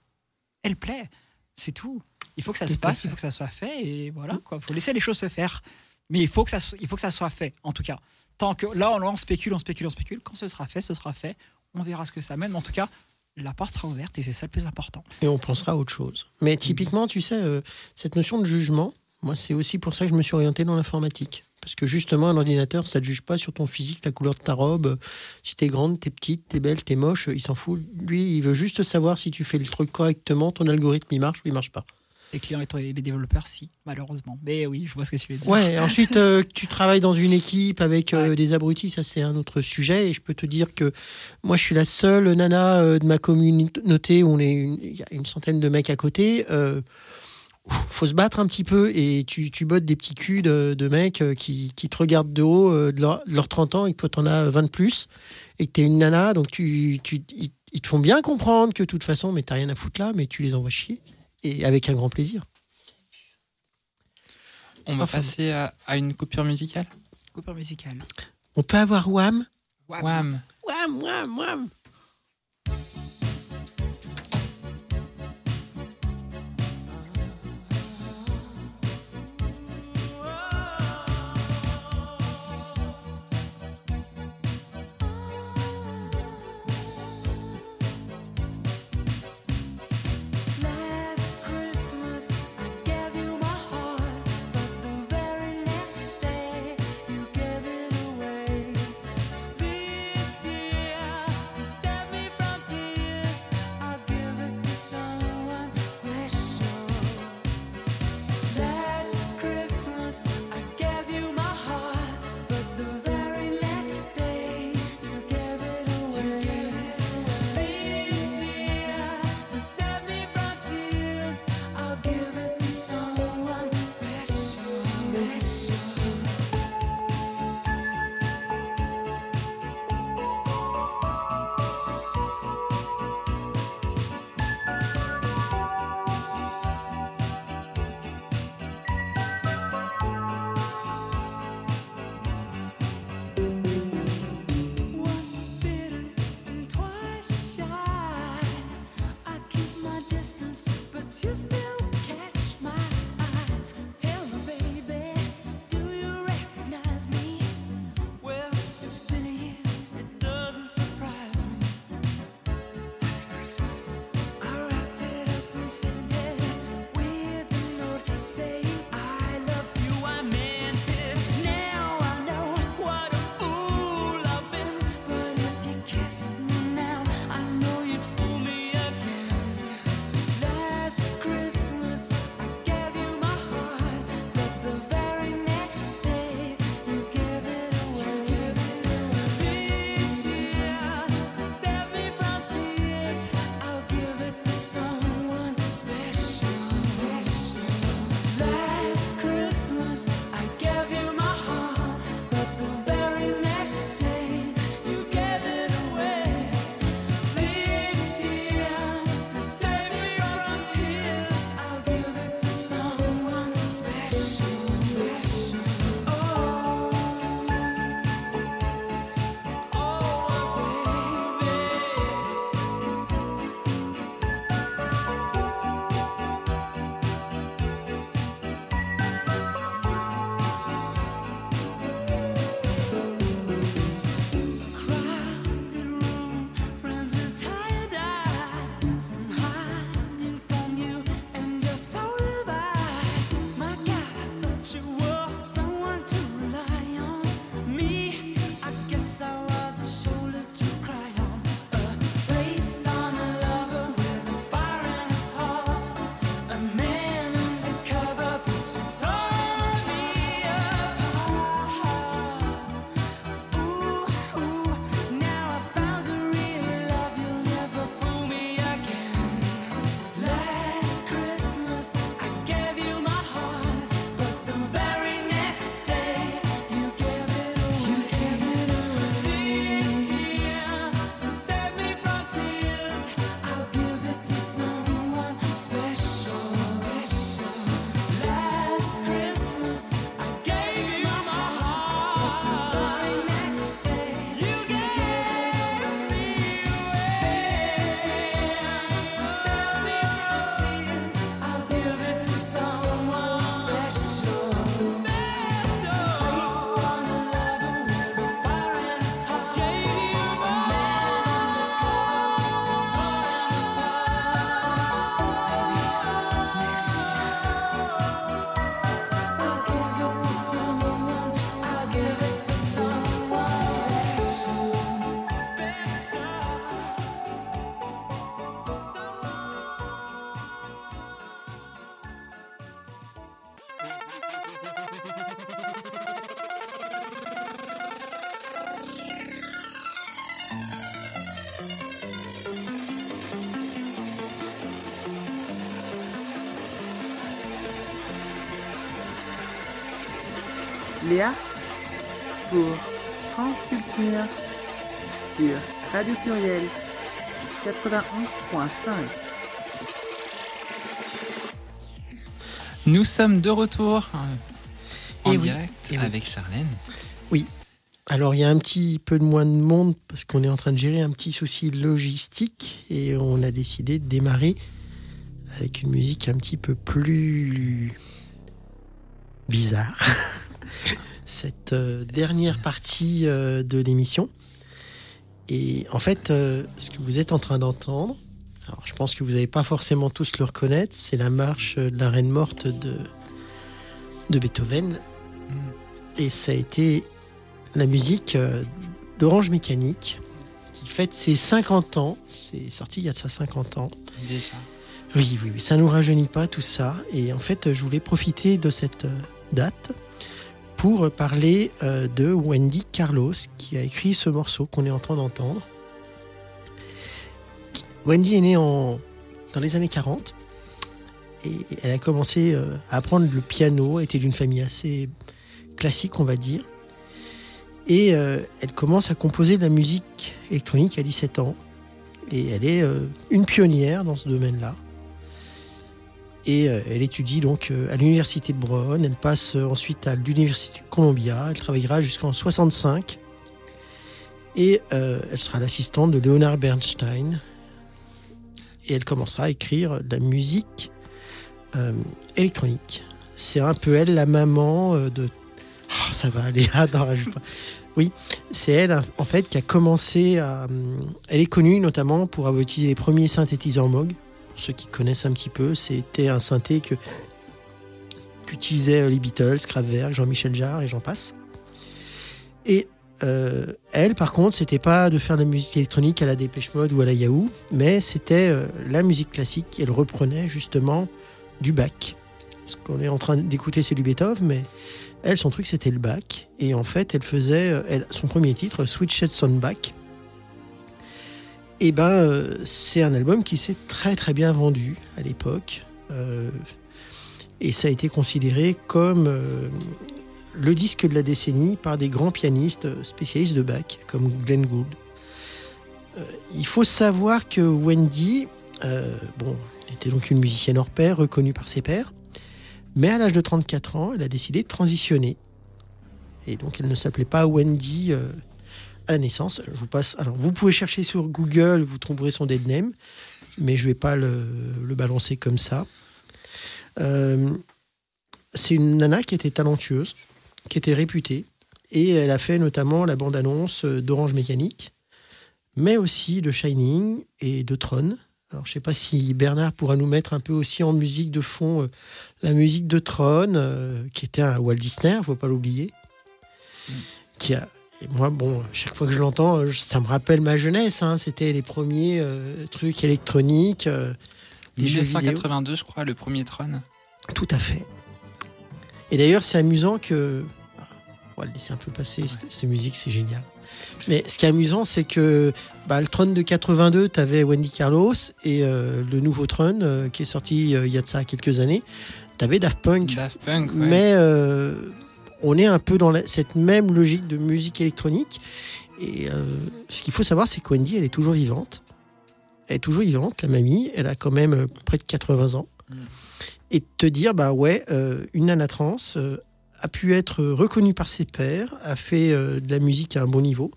elle plaît. C'est tout. Il faut que ça se Tout passe, fait. il faut que ça soit fait, et voilà. Il faut laisser les choses se faire. Mais il faut, que ça, il faut que ça soit fait, en tout cas. Tant que là, on, on spécule, on spécule, on spécule. Quand ce sera fait, ce sera fait. On verra ce que ça mène. Mais en tout cas, la porte sera ouverte et c'est ça le plus important. Et on pensera à autre chose. Mais typiquement, tu sais, euh, cette notion de jugement, moi, c'est aussi pour ça que je me suis orienté dans l'informatique. Parce que justement, un ordinateur, ça ne juge pas sur ton physique, la couleur de ta robe. Si t'es grande, t'es petite, t'es belle, t'es moche, il s'en fout. Lui, il veut juste savoir si tu fais le truc correctement, ton algorithme, il marche ou il marche pas. Les clients et les développeurs, si, malheureusement. Mais oui, je vois ce que tu veux dire. Ouais, ensuite, euh, tu travailles dans une équipe avec euh, Ouais. des abrutis, ça c'est un autre sujet. Et je peux te dire que moi, je suis la seule nana euh, de ma communauté où on est une- il y a une centaine de mecs à côté. Faut se battre un petit peu et tu, tu bottes des petits culs de, de mecs euh, qui, qui te regardent de haut euh, de, leur, de leurs 30 ans et que toi, t'en as 20 de plus et que t'es une nana. Donc, tu, tu, ils, ils te font bien comprendre que de toute façon, mais t'as rien à foutre là, mais tu les envoies chier. Et avec un grand plaisir. On va Enfin, passer à, à une coupure musicale? Coupure musicale. On peut avoir Wham? Wham. Wham Wham, wham, wham Léa pour France Culture sur Radio Pluriel 91.5. Nous sommes de retour en Eh oui, direct eh oui. avec Charlène. Alors il y a un petit peu de moins de monde parce qu'on est en train de gérer un petit souci logistique et on a décidé de démarrer avec une musique un petit peu plus bizarre. Cette euh, dernière partie euh, de l'émission. Et en fait, euh, ce que vous êtes en train d'entendre, alors je pense que vous n'allez pas forcément tous le reconnaître, c'est la marche de la Reine morte de, de Beethoven. Et ça a été la musique d'Orange Mécanique qui fête ses 50 ans. C'est sorti il y a de ça 50 ans. Déjà. Oui, oui, oui, ça nous rajeunit pas tout ça. Et en fait, je voulais profiter de cette date pour parler euh, de Wendy Carlos qui a écrit ce morceau qu'on est en train d'entendre. Wendy est née dans les années 40 et elle a commencé euh, à apprendre le piano, elle était d'une famille assez classique, on va dire. Et euh, elle commence à composer de la musique électronique à 17 ans. Et elle est une pionnière dans ce domaine-là. Et euh, elle étudie donc euh, à l'université de Brown. Elle passe euh, ensuite à l'université de Columbia. Elle travaillera jusqu'en 65. Et elle sera l'assistante de Leonard Bernstein. Et elle commencera à écrire de la musique électronique. C'est un peu elle, la maman de. Oh, ça va aller, ah. Oui, c'est elle en fait qui a commencé à. Elle est connue notamment pour avoir utilisé les premiers synthétiseurs Moog. Ceux qui connaissent un petit peu, c'était un synthé que qu'utilisaient les Beatles, Kraftwerk, Jean-Michel Jarre et j'en passe. Et euh, elle, par contre, c'était pas de faire de la musique électronique à la Dépêche Mode ou à la Yahoo, mais c'était euh, la musique classique. Elle reprenait justement du Bach. Ce qu'on est en train d'écouter, c'est du Beethoven, mais elle, son truc, c'était le Bach. Et en fait, elle faisait euh, son premier titre, Switched on Bach. Et ben, euh, c'est un album qui s'est très très bien vendu à l'époque. Euh, et ça a été considéré comme euh, le disque de la décennie par des grands pianistes spécialistes de Bach, comme Glenn Gould. Il faut savoir que Wendy, était donc une musicienne hors pair, reconnue par ses pairs, mais à l'âge de 34 ans, elle a décidé de transitionner. Et donc, elle ne s'appelait pas Wendy à la naissance. Je vous passe. Alors, vous pouvez chercher sur Google, vous trouverez son dead name, mais je ne vais pas le, le balancer comme ça. Euh, c'est une nana qui était talentueuse, qui était réputée, et elle a fait notamment la bande-annonce d'Orange Mécanique, mais aussi de Shining et de Tron. Alors, je ne sais pas si Bernard pourra nous mettre un peu aussi en musique de fond euh, la musique de Tron, euh, qui était un Walt Disney, il ne faut pas l'oublier. Qui a, et moi, bon, chaque fois que je l'entends, euh, ça me rappelle ma jeunesse. hein. C'était les premiers euh, trucs électroniques, euh, les jeux vidéo. 1982, je crois, le premier Tron. Tout à fait. Et d'ailleurs, c'est amusant que. On va le laisser un peu passer, c- ces musiques, c'est génial. Mais ce qui est amusant, c'est que bah, le Tron de 82, tu avais Wendy Carlos, et euh, le nouveau Tron, euh, qui est sorti euh, il y a de ça quelques années, tu avais Daft Punk. Daft Punk, ouais. Mais euh, on est un peu dans la- cette même logique de musique électronique. Et euh, ce qu'il faut savoir, c'est que Wendy, elle est toujours vivante. Elle est toujours vivante, la mamie. Elle a quand même euh, près de 80 ans. Mm. Et te dire, bah ouais, euh, une nana trans euh, a pu être reconnue par ses pairs, a fait de la musique à un bon niveau.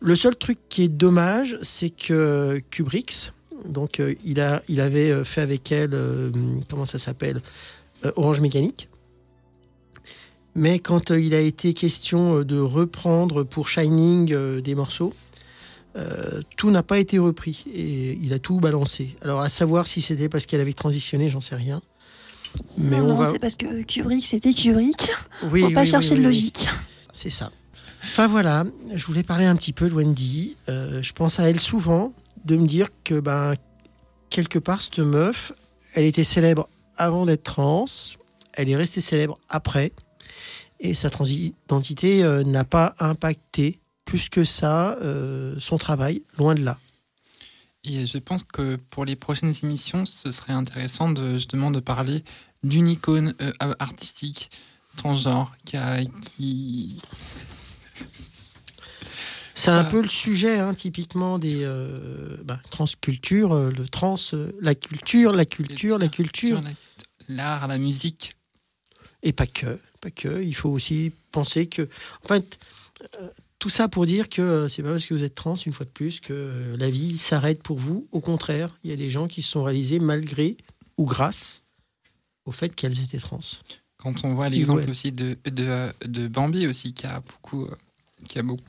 Le seul truc qui est dommage, c'est que Kubrick, donc il, a, il avait fait avec elle, comment ça s'appelle, Orange Mécanique. Mais quand euh, il a été question euh, de reprendre pour Shining euh, des morceaux, euh, tout n'a pas été repris et il a tout balancé. Alors à savoir si c'était parce qu'elle avait transitionné, j'en sais rien. Mais non, on non, va. c'est parce que Kubrick, c'était Kubrick. Oui, Faut pas oui, chercher de logique. C'est ça. Enfin voilà, je voulais parler un petit peu de Wendy. Euh, je pense à elle souvent, de me dire que ben, quelque part, cette meuf, elle était célèbre avant d'être trans, elle est restée célèbre après, et sa transidentité euh, n'a pas impacté plus que ça euh, son travail, loin de là. Et je pense que pour les prochaines émissions, ce serait intéressant de, justement de parler d'une icône euh, artistique transgenre qui, a- qui C'est un peu le sujet, hein, typiquement, des euh, bah, transcultures, euh, le trans, euh, la culture, la culture, la culture. la- l'art, la musique. Et pas que, pas que. Il faut aussi penser que, en fait, euh, tout ça pour dire que euh, c'est pas parce que vous êtes trans, une fois de plus, que euh, la vie s'arrête pour vous. Au contraire, il y a des gens qui se sont réalisés malgré ou grâce au fait qu'elles étaient trans. Quand on voit l'exemple Ouais. aussi de, de, de Bambi aussi, qui a beaucoup, qui a beaucoup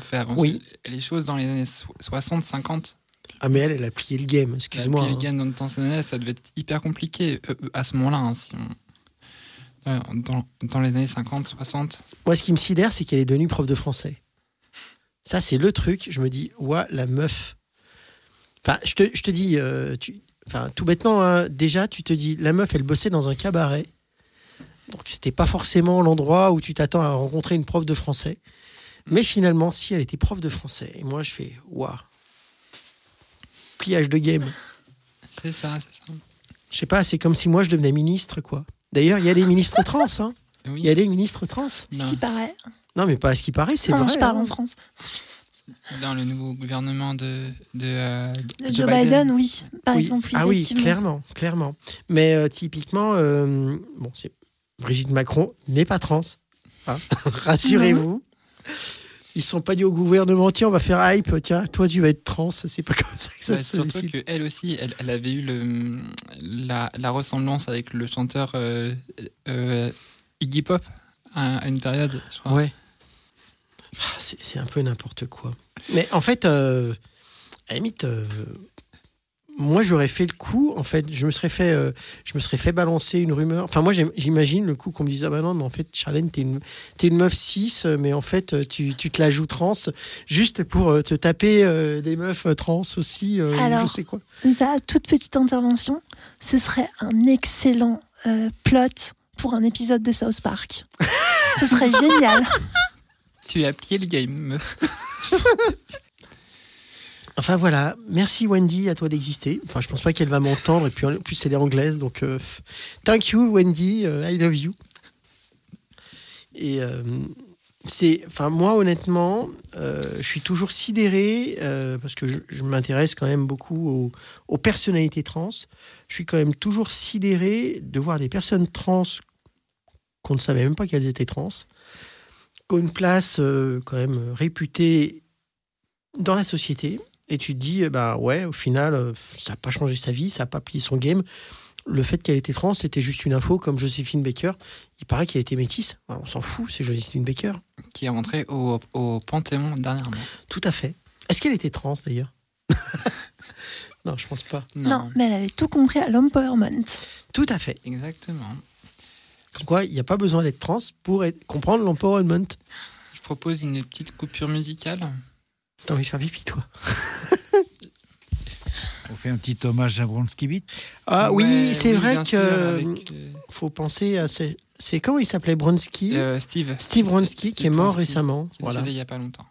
fait avancer Oui. les choses dans les années so- 60, 50. Ah mais elle, elle a plié le game. Excuse-moi. Puis hein. les gars, dans, dans ces années, ça devait être hyper compliqué à ce moment-là. hein, si on- euh, dans, dans les années 50, 60. Moi, ce qui me sidère, c'est qu'elle est devenue prof de français. Ça, c'est le truc. Je me dis, ouah, la meuf. Enfin, je te, je te dis, euh, tu, enfin, tout bêtement, hein, déjà, tu te dis, la meuf, elle bossait dans un cabaret. Donc, c'était pas forcément l'endroit où tu t'attends à rencontrer une prof de français. Mais finalement, si, elle était prof de français. Et moi, je fais, waouh. Pliage de game. C'est ça, c'est ça. Je sais pas, c'est comme si moi, je devenais ministre, quoi. D'ailleurs, il y a des ministres trans, hein. Oui. Il y a des ministres trans. Ce Non. qui paraît. Non, mais pas à ce qui paraît, c'est vrai. je parle hein. en France. Dans le nouveau gouvernement de, de, euh, De Joe Biden, oui, par Oui. exemple. ah oui, clairement, clairement. Mais euh, typiquement, euh, bon, Brigitte Macron n'est pas trans. hein. Rassurez-vous. Ils sont pas dit au gouvernement, tiens, on va faire hype, tiens, toi tu vas être trans. C'est pas comme ça que ça Ouais, se surtout sollicite. qu'elle aussi, elle, elle avait eu le, la, la ressemblance avec le chanteur euh, euh, Iggy Pop à, à une période, je crois. Ouais. Ah, c'est c'est un peu n'importe quoi. Mais en fait, euh, à la limite, euh, moi j'aurais fait le coup. En fait, je me serais fait, euh, je me serais fait balancer une rumeur. Enfin, moi j'im- j'imagine le coup qu'on me dise ah bah non, mais en fait, Charlène, t'es une, t'es une meuf cis, mais en fait, euh, tu, tu te la joues trans juste pour euh, te taper euh, des meufs euh, trans aussi. euh, Alors, je sais quoi. Ça, toute petite intervention, ce serait un excellent euh, plot pour un épisode de South Park. ce serait génial. Tu as plié le game, meuf. Enfin voilà, merci Wendy, à toi d'exister. Enfin, je pense pas qu'elle va m'entendre, et puis en plus elle est anglaise, donc euh, thank you Wendy, euh, I love you. Et euh, c'est, enfin moi honnêtement, je suis toujours sidéré parce que je, m'intéresse quand même beaucoup aux, aux personnalités trans. Je suis quand même toujours sidéré de voir des personnes trans qu'on ne savait même pas qu'elles étaient trans, qui ont une place quand même réputée dans la société. Et tu te dis, eh ben ouais, au final, euh, ça n'a pas changé sa vie, ça n'a pas plié son game. Le fait qu'elle était trans, c'était juste une info, comme Joséphine Baker. Il paraît qu'elle était métisse. Alors, on s'en fout, c'est Joséphine Baker. qui est rentré au, au Panthéon dernièrement. Tout à fait. Est-ce qu'elle était trans d'ailleurs Non, je pense pas. Non. mais elle avait tout compris à l'empowerment. Tout à fait. Exactement. Pourquoi il n'y a pas besoin d'être trans pour être- comprendre l'empowerment Je propose une petite coupure musicale. T'as envie de faire pipi, toi On fait un petit hommage à Bronski Beat. Ah oui, c'est oui, vrai que euh, avec, euh, faut penser à. ces- C'est comment il s'appelait Bronsky euh, Steve. Steve Bronsky qui est mort Bronsky, récemment. Qui est Voilà. il n'y a pas longtemps.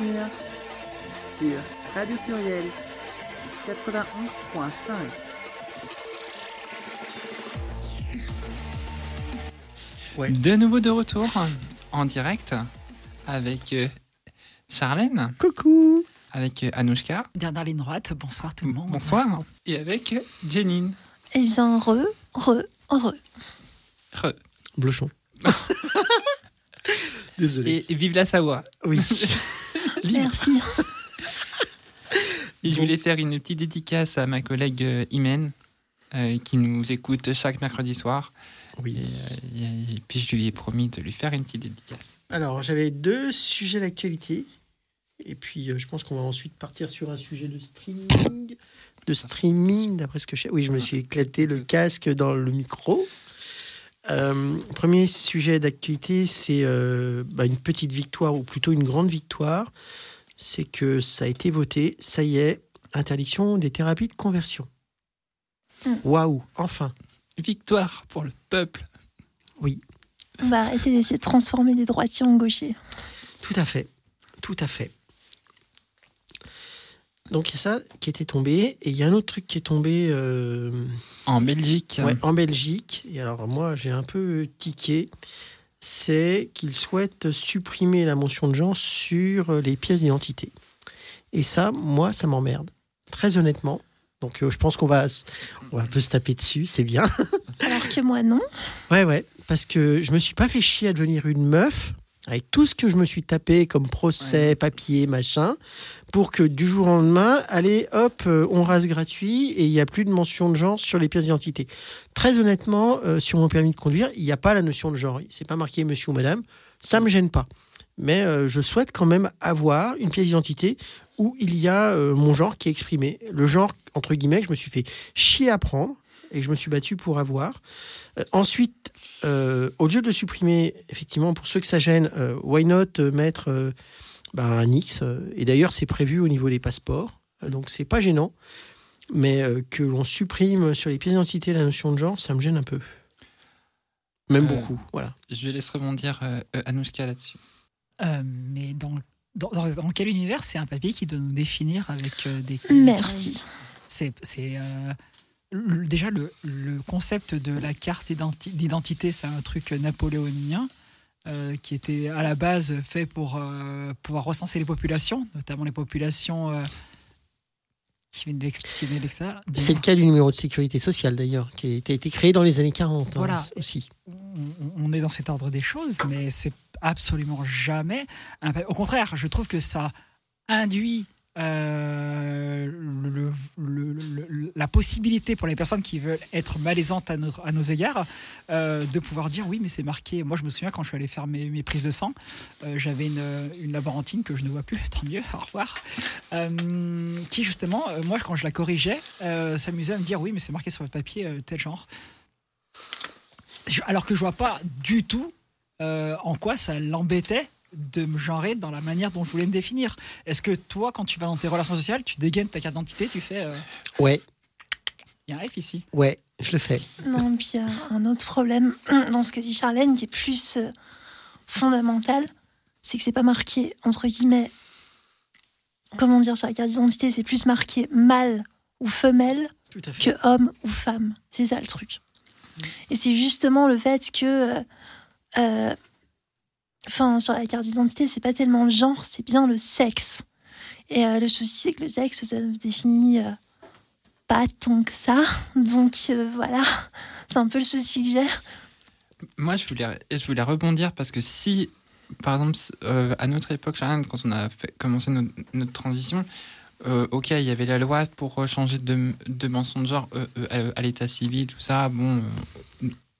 Culture sur Radio Pluriel 91.5. Ouais. De nouveau de retour en direct avec euh, Charlène, Coucou avec euh, Anouchka, Dernière ligne droite, bonsoir tout le monde. bonsoir, et avec euh, Jenine. Eh bien, re, re, re. Re. Blochon. Désolé. Et, et vive la Savoie. Oui. Libre. Merci. Et je voulais faire une petite dédicace à ma collègue euh, Imen, euh, qui nous écoute chaque mercredi soir. Et, Oui. euh, et- et puis je lui ai promis de lui faire une petite dédicace. Alors, j'avais deux sujets d'actualité. Et puis, euh, je pense qu'on va ensuite partir sur un sujet de streaming. De streaming, d'après ce que je sais. Oui, je me suis éclaté le casque dans le micro. Euh, premier sujet d'actualité, c'est euh, bah, une petite victoire, ou plutôt une grande victoire. C'est que ça a été voté, ça y est, interdiction des thérapies de conversion. Mm. Waouh, enfin. Victoire pour le peuple. On va arrêter d'essayer de transformer les droitiers en gauchers. Tout à fait. Tout à fait. Donc il y a ça qui était tombé. Et il y a un autre truc qui est tombé euh, En Belgique, ouais, en Belgique. Et alors moi j'ai un peu tiqué. C'est qu'ils souhaitent supprimer la mention de genre sur les pièces d'identité. Et ça, moi, ça m'emmerde. Très honnêtement. Donc euh, je pense qu'on va, on va un peu se taper dessus, c'est bien. Alors que moi, non. Ouais, ouais, parce que je me suis pas fait chier à devenir une meuf avec tout ce que je me suis tapé comme procès, Ouais. papier, machin, pour que du jour au lendemain, allez, hop, euh, on rase gratuit et il n'y a plus de mention de genre sur les pièces d'identité. Très honnêtement, euh, sur mon permis de conduire, il n'y a pas la notion de genre. C'est pas marqué monsieur ou madame. Ça me gêne pas. Mais euh, je souhaite quand même avoir une pièce d'identité où il y a mon genre qui est exprimé. Le genre, entre guillemets, que je me suis fait chier à prendre et que je me suis battu pour avoir. Ensuite, au lieu de supprimer, effectivement, pour ceux que ça gêne, why not mettre bah, un X euh, Et d'ailleurs, c'est prévu au niveau des passeports, euh, donc c'est pas gênant. Mais euh, que l'on supprime sur les pièces d'identité la notion de genre, ça me gêne un peu. Même Euh, beaucoup, voilà. je laisse rebondir euh, là-dessus. Euh, mais dans, dans, dans- dans quel univers c'est un papier qui doit nous définir avec euh, des. Merci. C'est euh, déjà le, le concept de la carte identi- d'identité, c'est un truc napoléonien euh, qui était à la base fait pour euh, pouvoir recenser les populations, notamment les populations euh, qui viennent de l'extérieur. C'est le cas du numéro de sécurité sociale, d'ailleurs, qui a été- a été créé dans les années 40 hein, Voilà. aussi. on, on est dans cet ordre des choses, mais c'est absolument jamais. un Au contraire, je trouve que ça induit euh, la possibilité pour les personnes qui veulent être malaisantes à, nos égards euh, de pouvoir dire oui, mais c'est marqué. Moi, je me souviens quand je suis allé faire mes, prises de sang, euh, j'avais une, une laborantine que je ne vois plus, tant mieux, au revoir, qui justement, moi, quand je la corrigeais, s'amusait à me dire oui, mais c'est marqué sur votre papier tel genre. Alors que je vois pas du tout en quoi ça l'embêtait de me genrer dans la manière dont je voulais me définir. Est-ce que toi, quand tu vas dans tes relations sociales, tu dégaines ta carte d'identité, tu fais, euh, Ouais, il y a un F ici. ouais, je le fais. Non, puis il y a un autre problème dans ce que dit Charlène qui est plus euh, fondamental, c'est que c'est pas marqué, entre guillemets, comment dire, sur la carte d'identité, c'est plus marqué mâle ou femelle Tout à fait. que homme ou femme. C'est ça le truc. Et c'est justement le fait que. euh, euh, Enfin, sur la carte d'identité, c'est pas tellement le genre, c'est bien le sexe. Et euh, le souci, c'est que le sexe, ça ne définit euh, pas tant que ça. Donc euh, voilà, c'est un peu le souci que j'ai. Moi, je voulais, je voulais rebondir parce que si, par exemple, à notre époque, quand on a commencé notre, notre transition, ok, il y avait la loi pour changer de, de mention de genre à, l'état civil, tout ça. Bon,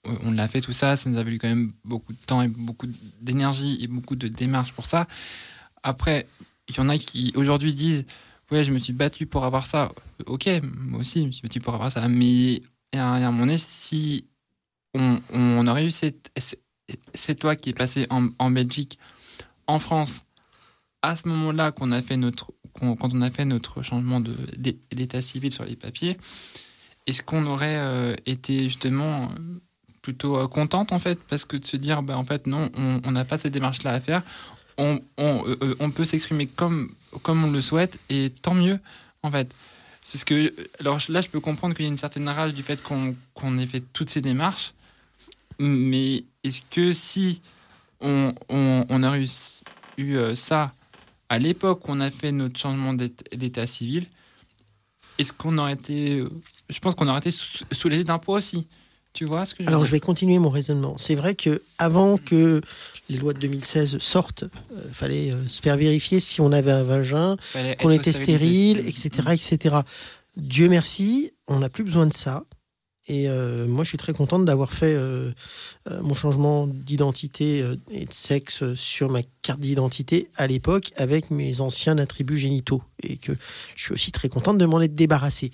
on l'a fait, tout ça. Ça nous a valu quand même beaucoup de temps et beaucoup d'énergie et beaucoup de démarches pour ça. Après, il y en a qui aujourd'hui disent Ouais, je me suis battu pour avoir ça. Ok, moi aussi, je me suis battu pour avoir ça. Mais à un moment donné, si on, on aurait eu cette, cette loi qui est passée en, en Belgique, en France, à ce moment-là qu'on qu'on- quand on a fait notre changement d'état civil sur les papiers, est-ce qu'on aurait euh, été justement plutôt euh, contente en fait, parce que de se dire, bah, en fait, non, on n'a pas cette démarche-là à faire. On, on, euh, euh, on peut s'exprimer comme, comme on le souhaite, et tant mieux, en fait. C'est ce que, alors là, je peux comprendre qu'il y a une certaine rage du fait qu'on qu'on ait fait toutes ces démarches, mais est-ce que si on, on, a eu, ça à l'époque où on a fait notre changement d'ét- d'état civil, est-ce qu'on aurait été. Je pense qu'on aurait été sou- soulagé poids aussi. Tu vois ce que je Alors je vais continuer mon raisonnement. C'est vrai que avant que les lois de 2016 sortent, il fallait euh, se faire vérifier si on avait un vagin, qu'on était stérile, etc., etc. Dieu merci, on n'a plus besoin de ça. Et euh, moi, je suis très contente d'avoir fait euh, euh, mon changement d'identité euh, et de sexe sur ma carte d'identité à l'époque avec mes anciens attributs génitaux. Et que je suis aussi très contente de m'en être débarrassé.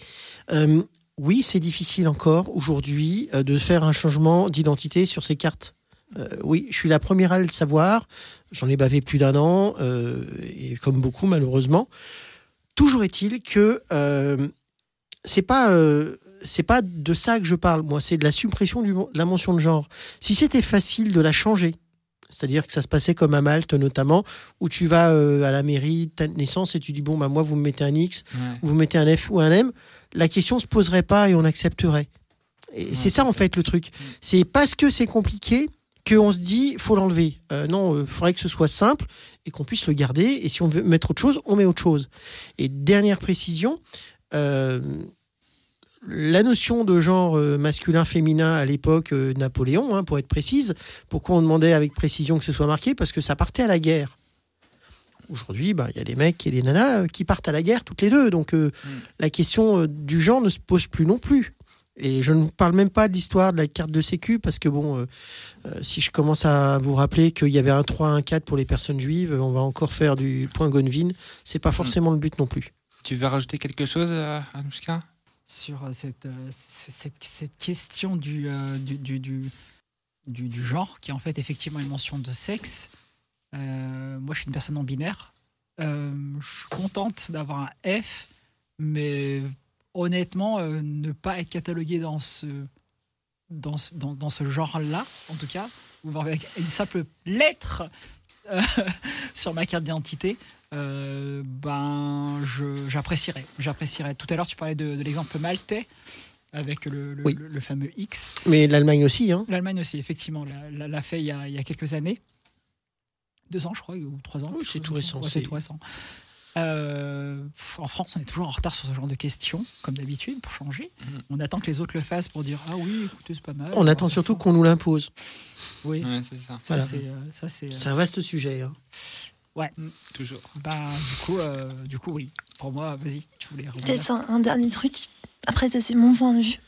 Oui, c'est difficile encore aujourd'hui euh, de faire un changement d'identité sur ces cartes. Euh, oui, je suis la première à le savoir. J'en ai bavé plus d'un an, euh, et comme beaucoup malheureusement. Toujours est-il que c'est pas c'est pas de ça que je parle. Moi, c'est de la suppression du, de la mention de genre. Si c'était facile de la changer, c'est-à-dire que ça se passait comme à Malte notamment, où tu vas à la mairie de ta naissance et tu dis bon bah moi vous me mettez un X, Ouais. vous mettez un F ou un M, la question se poserait pas et on accepterait. Et c'est ça en fait le truc. C'est parce que c'est compliqué qu'on se dit faut l'enlever. Euh, non, il faudrait que ce soit simple et qu'on puisse le garder. Et si on veut mettre autre chose, on met autre chose. Et dernière précision, euh, la notion de genre euh, masculin-féminin à l'époque euh, Napoléon, hein, pour être précise, pourquoi on demandait avec précision que ce soit marqué? Parce que ça partait à la guerre. Aujourd'hui, bah, il y a des mecs et des nanas euh, qui partent à la guerre toutes les deux. Donc euh, Mm. la question euh, du genre ne se pose plus non plus. Et je ne parle même pas de l'histoire de la carte de sécu, parce que bon, euh, euh, si je commence à vous rappeler qu'il y avait un 3, un 4 pour les personnes juives, on va encore faire du point Gonvin. C'est pas forcément le but non plus. Tu veux rajouter quelque chose, euh, Anouchka? Sur cette, cette, cette question du, euh, du, du, du, du- du genre, qui est en fait effectivement une mention de sexe. Euh, moi, je suis une personne non binaire. Euh, je suis contente d'avoir un F, mais honnêtement, euh, ne pas être catalogué dans ce, dans ce, dans, dans ce genre-là, en tout cas, ou avec une simple lettre sur ma carte d'identité, ben, j'apprécierais. J'apprécierais. Tout à l'heure, tu parlais de, de l'exemple maltais avec le, le- Oui. le- le fameux X. Mais l'Allemagne aussi, hein. L'Allemagne aussi, effectivement, l'a- l'a l'a fait il y, a, il y a quelques années. Deux ans, je crois, ou trois ans. Oui, c'est tout récent, Ouais, c'est- tout récent. Euh, en France, on est toujours en retard sur ce genre de questions, comme d'habitude, pour changer. Mhm. On attend que les autres le fassent pour dire Ah oui, écoutez, c'est pas mal. On attend surtout qu'on nous l'impose. Oui, Ouais, c'est ça. ça, Voilà. c'est. euh, ça, c'est, euh, un vaste sujet. hein. Toujours. bah, du, coup, euh, du coup, oui. Pour moi, vas-y, tu voulais. Peut-être un, un dernier truc. Après, ça, c'est mon point de vue.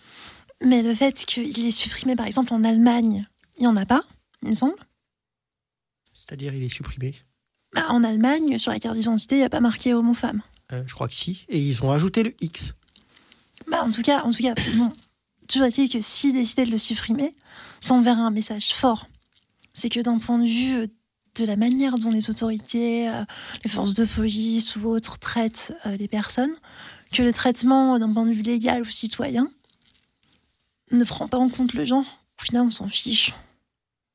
Mais le fait qu'il est supprimé, par exemple, en Allemagne, il n'y en a pas, il me semble. C'est-à-dire, il est supprimé. Bah, en Allemagne, sur la carte d'identité, il n'y a pas marqué homme-femme. Euh, je crois que si. Et ils ont rajouté le X. Bah, en tout cas, en tout cas, bon. Toujours est-il que s'ils décidaient de le supprimer, ça enverrait un message fort. C'est que d'un point de vue euh, de la manière dont les autorités, euh, les forces de police ou autres traitent euh, les personnes, que le traitement d'un point de vue légal ou citoyen ne prend pas en compte le genre. Au final, on s'en fiche.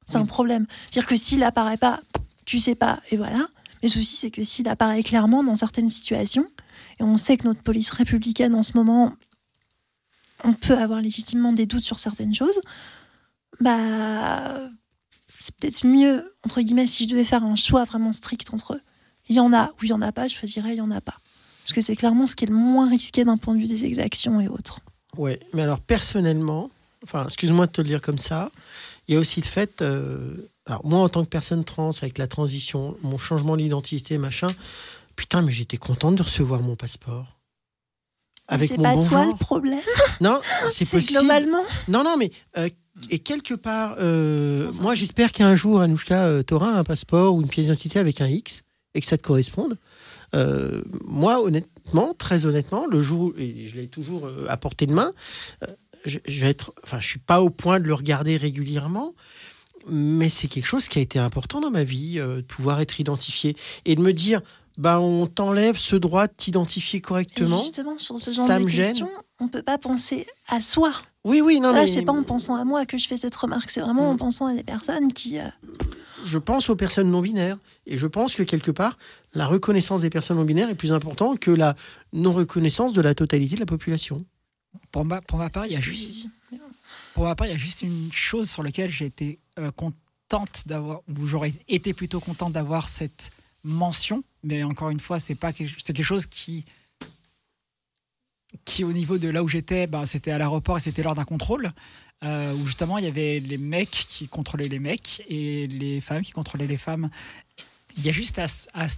C'est un Oui. problème. C'est-à-dire que s'il apparaît pas, tu sais pas, et voilà. Mais le souci, c'est que s'il apparaît clairement dans certaines situations, et on sait que notre police républicaine en ce moment, on peut avoir légitimement des doutes sur certaines choses, bah c'est peut-être mieux, entre guillemets, si je devais faire un choix vraiment strict entre eux. Il y en a ou il y en a pas, je choisirais il y en a pas. Parce que c'est clairement ce qui est le moins risqué d'un point de vue des exactions et autres. Ouais, mais alors personnellement, enfin, excuse-moi de te le dire comme ça, il y a aussi le fait, euh, alors moi en tant que personne trans, avec la transition, mon changement d'identité, machin, putain, mais j'étais contente de recevoir mon passeport. Avec C'est pas bon toi genre. le problème, Non, c'est c'est possible. globalement. Non, non, mais euh, et quelque part, euh, moi j'espère qu'un jour, Anouchka, t'auras un passeport ou une pièce d'identité avec un X et que ça te corresponde. Euh, moi, honnêtement, très honnêtement, le jour, et je l'ai toujours à portée de main, je, je vais être, enfin, je suis pas au point de le regarder régulièrement, mais c'est quelque chose qui a été important dans ma vie, euh, de pouvoir être identifié et de me dire, ben, on t'enlève ce droit de t'identifier Et correctement. justement, sur ce genre ça de me gêne. questions, on peut pas penser à soi. Oui, oui, non, Là, mais c'est pas en pensant à moi que je fais cette remarque, c'est vraiment en Mm. pensant à des personnes qui. euh, je pense aux personnes non binaires. Et je pense que quelque part, la reconnaissance des personnes non binaires est plus importante que la non-reconnaissance de la totalité de la population. Pour ma, pour ma part, il y a juste. Pour ma part, il y a juste une chose sur laquelle j'ai été euh, contente d'avoir, ou j'aurais été plutôt contente d'avoir cette mention, mais encore une fois, c'est pas quelque, c'est quelque chose qui, qui au niveau de là où j'étais, ben, c'était à l'aéroport et c'était lors d'un contrôle. euh, où justement il y avait les mecs qui contrôlaient les mecs et les femmes qui contrôlaient les femmes. Il y a juste à, ce- à ce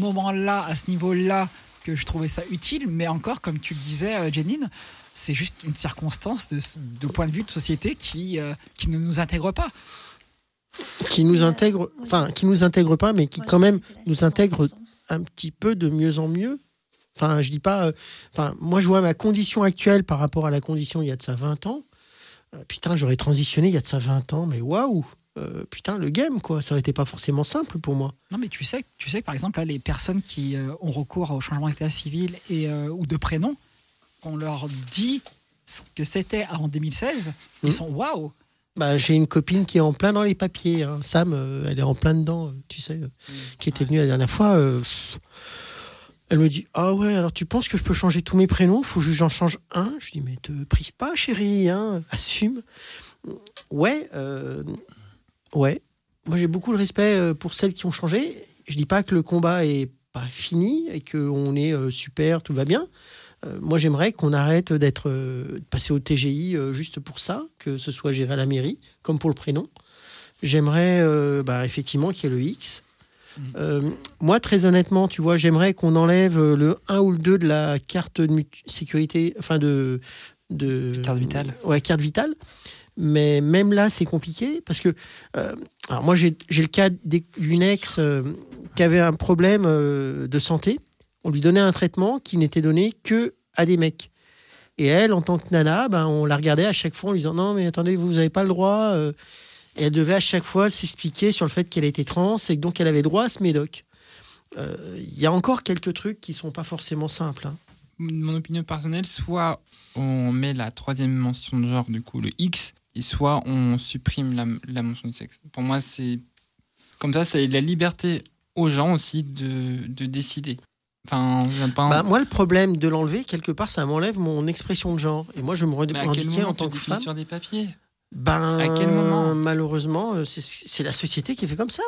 moment-là, à ce niveau-là, que je trouvais ça utile, mais encore, comme tu le disais, euh, Janine, c'est juste une circonstance de, de point de vue de société qui, euh, qui ne nous intègre pas. Qui nous intègre, enfin, qui nous intègre pas, mais qui quand même nous intègre un petit peu de mieux en mieux. Enfin, je dis pas. euh, Enfin, moi, je vois ma condition actuelle par rapport à la condition il y a de ça 20 ans. Euh, putain, j'aurais transitionné il y a de ça 20 ans, mais waouh! Euh, putain, le game, quoi. Ça aurait été pas forcément simple pour moi. Non, mais tu sais, tu sais que par exemple, là, les personnes qui euh, ont recours au changement d'état civil et, euh, ou de prénom, on leur dit ce que c'était en 2016, ils Mhm. sont waouh! Bah, j'ai une copine qui est en plein dans les papiers. hein. Sam, euh, elle est en plein dedans, euh, tu sais, euh, qui était venue la dernière fois. elle me dit Ah ouais, alors tu penses que je peux changer tous mes prénoms? Faut juste que j'en change un Je dis Mais te prise pas, chérie, hein, assume. Ouais, ouais. Moi, j'ai beaucoup de respect pour celles qui ont changé. Je dis pas que le combat est pas fini et qu'on est super, tout va bien. Euh, moi, j'aimerais qu'on arrête d'être euh, de passer au TGI euh, juste pour ça, que ce soit géré à la mairie, comme pour le prénom. J'aimerais euh, bah, effectivement qu'il y ait le X. Euh, moi, très honnêtement, tu vois, j'aimerais qu'on enlève le 1 ou le 2 de la carte de sécurité, enfin de, de. Carte vitale. Ouais, carte vitale. Mais même là, c'est compliqué parce que. euh, alors, moi, j'ai le cas d'une ex qui avait un problème de santé. On lui donnait un traitement qui n'était donné que à des mecs. Et elle, en tant que nana, ben, on la regardait à chaque fois en lui disant Non, mais attendez, vous n'avez pas le droit. euh. Et elle devait à chaque fois s'expliquer sur le fait qu'elle était trans et que donc elle avait droit à ce médoc. Euh, Il y a encore quelques trucs qui sont pas forcément simples. hein. Mon opinion personnelle, soit on met la troisième mention de genre, du coup le X, et soit on supprime la, la mention du sexe. Pour moi, c'est comme ça, c'est la liberté aux gens aussi de, de décider. Enfin, j'aime pas. Bah, moi, le problème de l'enlever, quelque part, ça m'enlève mon expression de genre. Et moi, je me Mais à quel revendiquais moment en tant que femme. sur des papiers? Ben, À quel moment? Malheureusement, euh, c'est- la société qui est fait comme ça.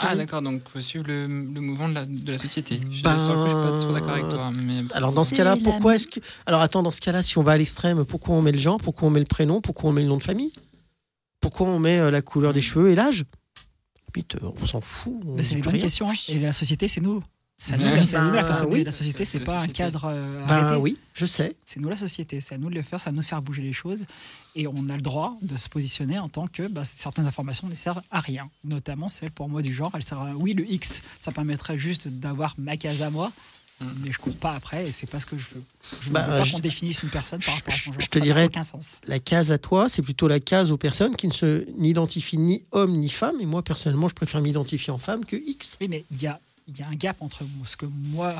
Ah d'accord, donc faut suivre le, le mouvement de la, de la société. Je Ben, sens que je suis pas trop d'accord avec toi. Mais... Alors dans ce cas-là, pourquoi est-ce que Alors attends, dans ce cas-là, si on va à l'extrême, pourquoi on met le genre, pourquoi on met le prénom, pourquoi on met le nom de famille? Pourquoi on met euh, la couleur des cheveux et l'âge? Euh, on s'en fout. c'est plus bonnes rien. questions. hein. Et la société, c'est nous. C'est à nous, à nous la Ben, personne. oui. La société, c'est pas un société. cadre euh, Ben arrêté. oui, je sais. C'est nous la société, c'est à nous de le faire, c'est à nous de faire bouger les choses. Et on a le droit de se positionner en tant que bah, certaines informations ne servent à rien. Notamment celle pour moi du genre, elle sert à- oui, le X, ça permettrait juste d'avoir ma case à moi, Mm. mais je cours pas après et c'est pas ce que je veux. Je Bah, ne veux pas qu'on définisse une personne par je- rapport à son genre. je te ça dirais- aucun sens. La case à toi, c'est plutôt la case aux personnes qui ne se n'identifient ni homme ni femme. Et moi, personnellement, je préfère m'identifier en femme que X. Oui, mais il y a, il y a un gap entre ce que moi,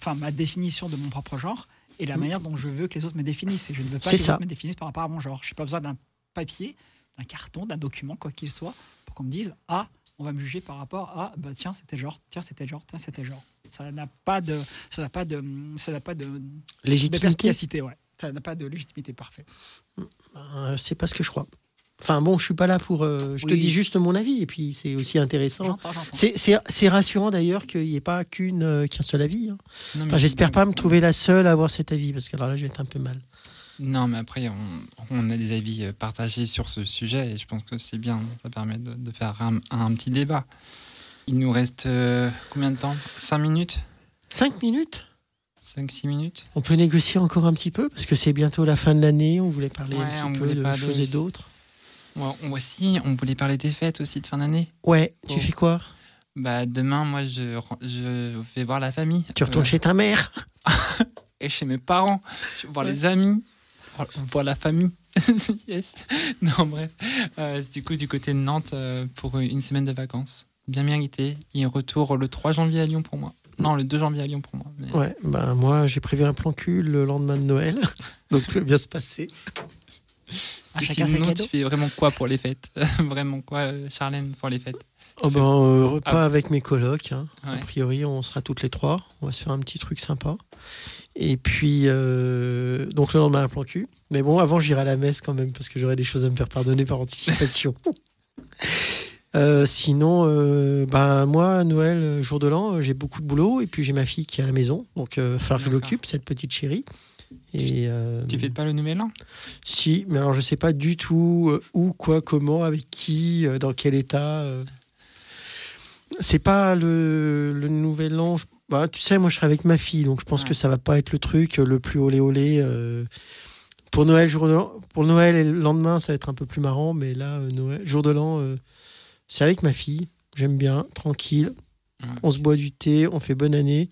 enfin ma définition de mon propre genre et la Mm. manière dont je veux que les autres me définissent. Et je ne veux pas que les ça. autres me définissent par rapport à mon genre. Je n'ai pas besoin d'un papier, d'un carton, d'un document, quoi qu'il soit, pour qu'on me dise Ah, on va me juger par rapport à bah, tiens, c'était genre, tiens, c'était genre, tiens, c'était genre. Ça n'a pas de. Ça n'a pas de. Ça n'a pas de. de Légitimité, perspicacité, ouais. Ça n'a pas de légitimité parfait. euh, c'est pas ce que je crois. Enfin bon, je suis pas là pour. euh, je te dis juste mon avis. Et puis c'est aussi intéressant. C'est- rassurant d'ailleurs qu'il n'y ait pas qu'une euh, qu'un seul avis. hein. Non, Enfin, mais- J'espère pas me trouver la seule à avoir cet avis, parce que alors là, je vais être un peu mal. Non, mais après, on, on a des avis euh, partagés sur ce sujet et je pense que c'est bien. Ça permet de, de faire un, un petit débat. Il nous reste euh, combien de temps? 5 minutes? Cinq minutes? 5-6 minutes? On peut négocier encore un petit peu, parce que c'est bientôt la fin de l'année. On voulait parler Ouais, un petit peu de choses et aussi. Ouais, on, aussi, on voulait parler des fêtes aussi de fin d'année. Ouais, tu Bon. fais quoi? Bah, demain, moi, je, je vais voir la famille. Tu retournes Euh, chez ta mère? Et chez mes parents, je vais voir Ouais. les amis, voir- voir la famille. Yes. Non, bref. Euh, c'est du coup, du côté de Nantes euh, pour une semaine de vacances. Bien mérité. Et retour le 3 janvier à Lyon pour moi. Non, le 2 janvier à Lyon pour moi. Mais- Ouais, ben moi, j'ai prévu un plan cul le lendemain de Noël. Donc tout va bien se passer. À Et chacun sinon, tu fais vraiment quoi pour les fêtes? Vraiment quoi, euh, Charlène, pour les fêtes? Oh ben, euh, repas Ah. avec mes colocs. hein. A priori, on sera toutes les trois. On va se faire un petit truc sympa. Et puis, euh, donc le lendemain, un plan cul. Mais bon, avant, j'irai à la messe quand même, parce que j'aurai des choses à me faire pardonner par anticipation. Euh, sinon, euh, ben, moi, Noël, jour de l'an, j'ai beaucoup de boulot. Et puis, j'ai ma fille qui est à la maison. Donc, il va falloir que je l'occupe, cette petite chérie. Et, euh, Tu fêtes pas le nouvel an? Si, mais alors je sais pas du tout euh, où, quoi, comment, avec qui, euh, dans quel état. euh. C'est pas le, le nouvel an. je- bah, tu sais, moi je serai avec ma fille, donc je pense Ouais. que ça va pas être le truc le plus olé olé. euh. Pour Noël, jour de pour Noël et le lendemain, ça va être un peu plus marrant, mais là, euh, Noël, jour de l'an, euh, c'est avec ma fille. J'aime bien, tranquille. Ouais. On se boit du thé, on fait bonne année.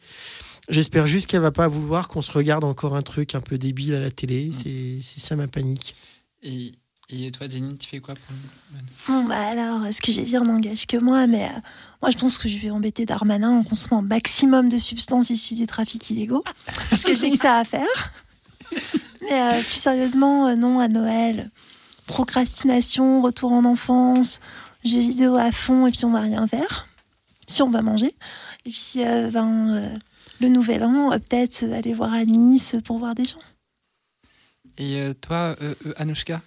J'espère juste qu'elle va pas vouloir qu'on se regarde encore un truc un peu débile à la télé. C'est c'est ça ma panique. et, et toi, Jenny, tu fais quoi pour Bon, bah alors, ce que j'ai dire n'engage que moi, mais euh, moi je pense que je vais embêter Darmanin en consommant un maximum de substances issues des trafics illégaux, parce que j'ai que ça à faire. Mais euh, plus sérieusement, euh, non, à Noël, procrastination, retour en enfance, jeux vidéo à fond, et puis on va rien faire, si on va manger. Et puis, euh, ben, euh, le nouvel an, euh, peut-être aller voir à Nice pour voir des gens. Et euh, toi, euh, euh, Anouchka?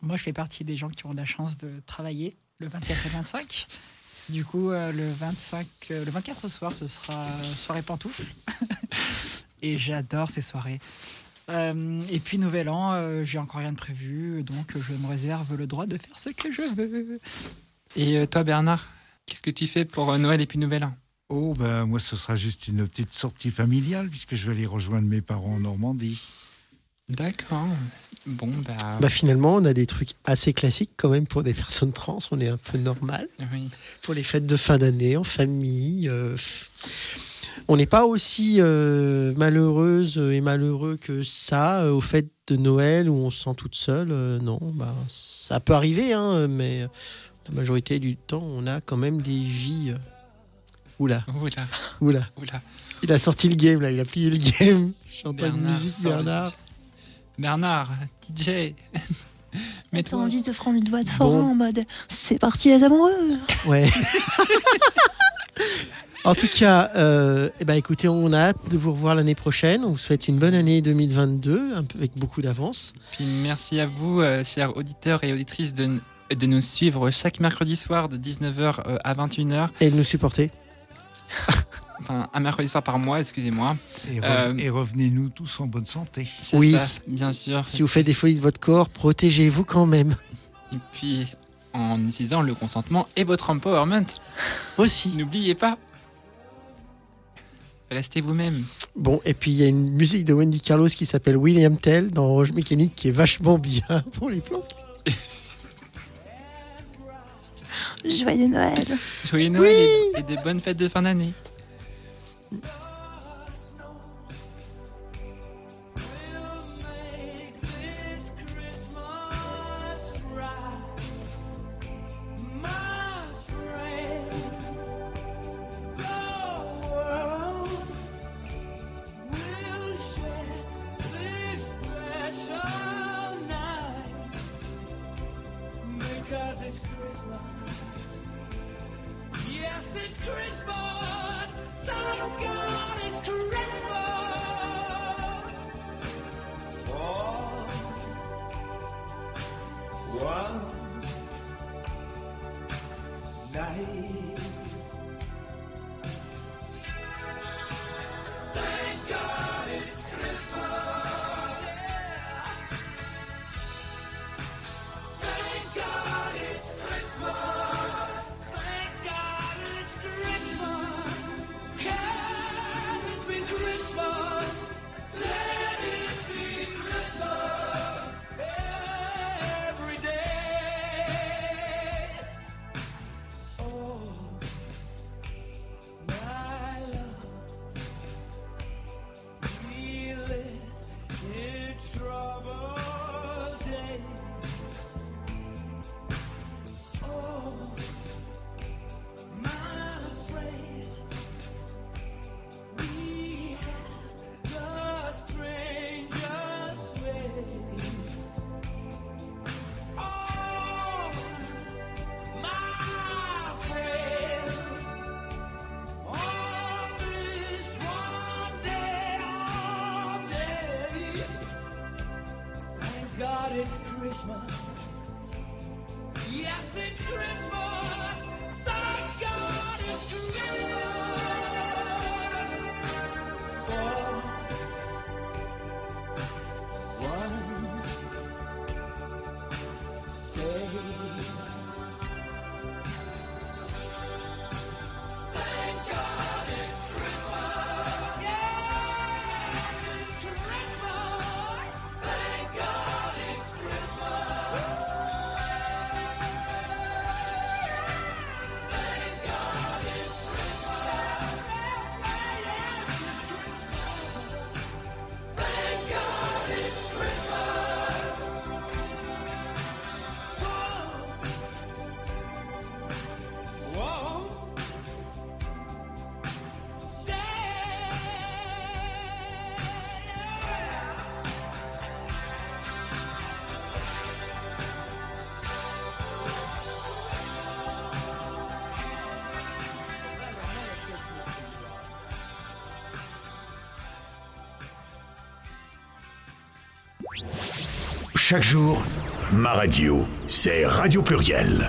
Moi, je fais partie des gens qui ont la chance de travailler le 24 et 25. Du coup, euh, le 25, euh, le 24 au soir, ce sera soirée pantoufle. et j'adore ces soirées. Euh, et puis, nouvel an, euh, j'ai encore rien de prévu, donc je me réserve le droit de faire ce que je veux. Et toi, Bernard Qu'est-ce que tu fais pour Noël et puis Nouvel An? Oh, ben moi, ce sera juste une petite sortie familiale, puisque je vais aller rejoindre mes parents en Normandie. D'accord. Bon, bah. Bah finalement, on a des trucs assez classiques quand même pour des personnes trans. On est un peu normal oui. pour les fêtes de fin d'année en famille. euh, on n'est pas aussi euh, malheureuse et malheureux que ça euh, aux fêtes de Noël où on se sent toute seule. euh, non, bah, ça peut arriver, hein, mais la majorité du temps, on a quand même des vies. Oula, Oula, oula. oula. Il a sorti le game là, il a plié le game. J'entends une Bernard musique, Bernard. DJ. Bernard, DJ. T'as envie de prendre une voix de Bon. forain en mode c'est parti les amoureux Ouais. en tout cas, euh, eh ben, écoutez, on a hâte de vous revoir l'année prochaine. On vous souhaite une bonne année 2022, un peu- avec beaucoup d'avance. Puis merci à vous, euh, chers auditeurs et auditrices, de, de nous suivre chaque mercredi soir de 19h euh, à 21h. Et de nous supporter. Enfin, un mercredi soir par mois, excusez-moi. Et, re- Euh, et revenez-nous tous en bonne santé. Oui. ça, bien sûr. Si vous faites des folies de votre corps, protégez-vous quand même. Et puis, en utilisant le consentement et votre empowerment. Aussi. N'oubliez pas. Restez vous-même. Bon, et puis il y a une musique de Wendy Carlos qui s'appelle William Tell dans Roche Mécanique qui est vachement bien pour les planques. Joyeux Noël Joyeux Noël et, et de bonnes fêtes de fin d'année. Chaque jour, ma radio, c'est Radio Pluriel.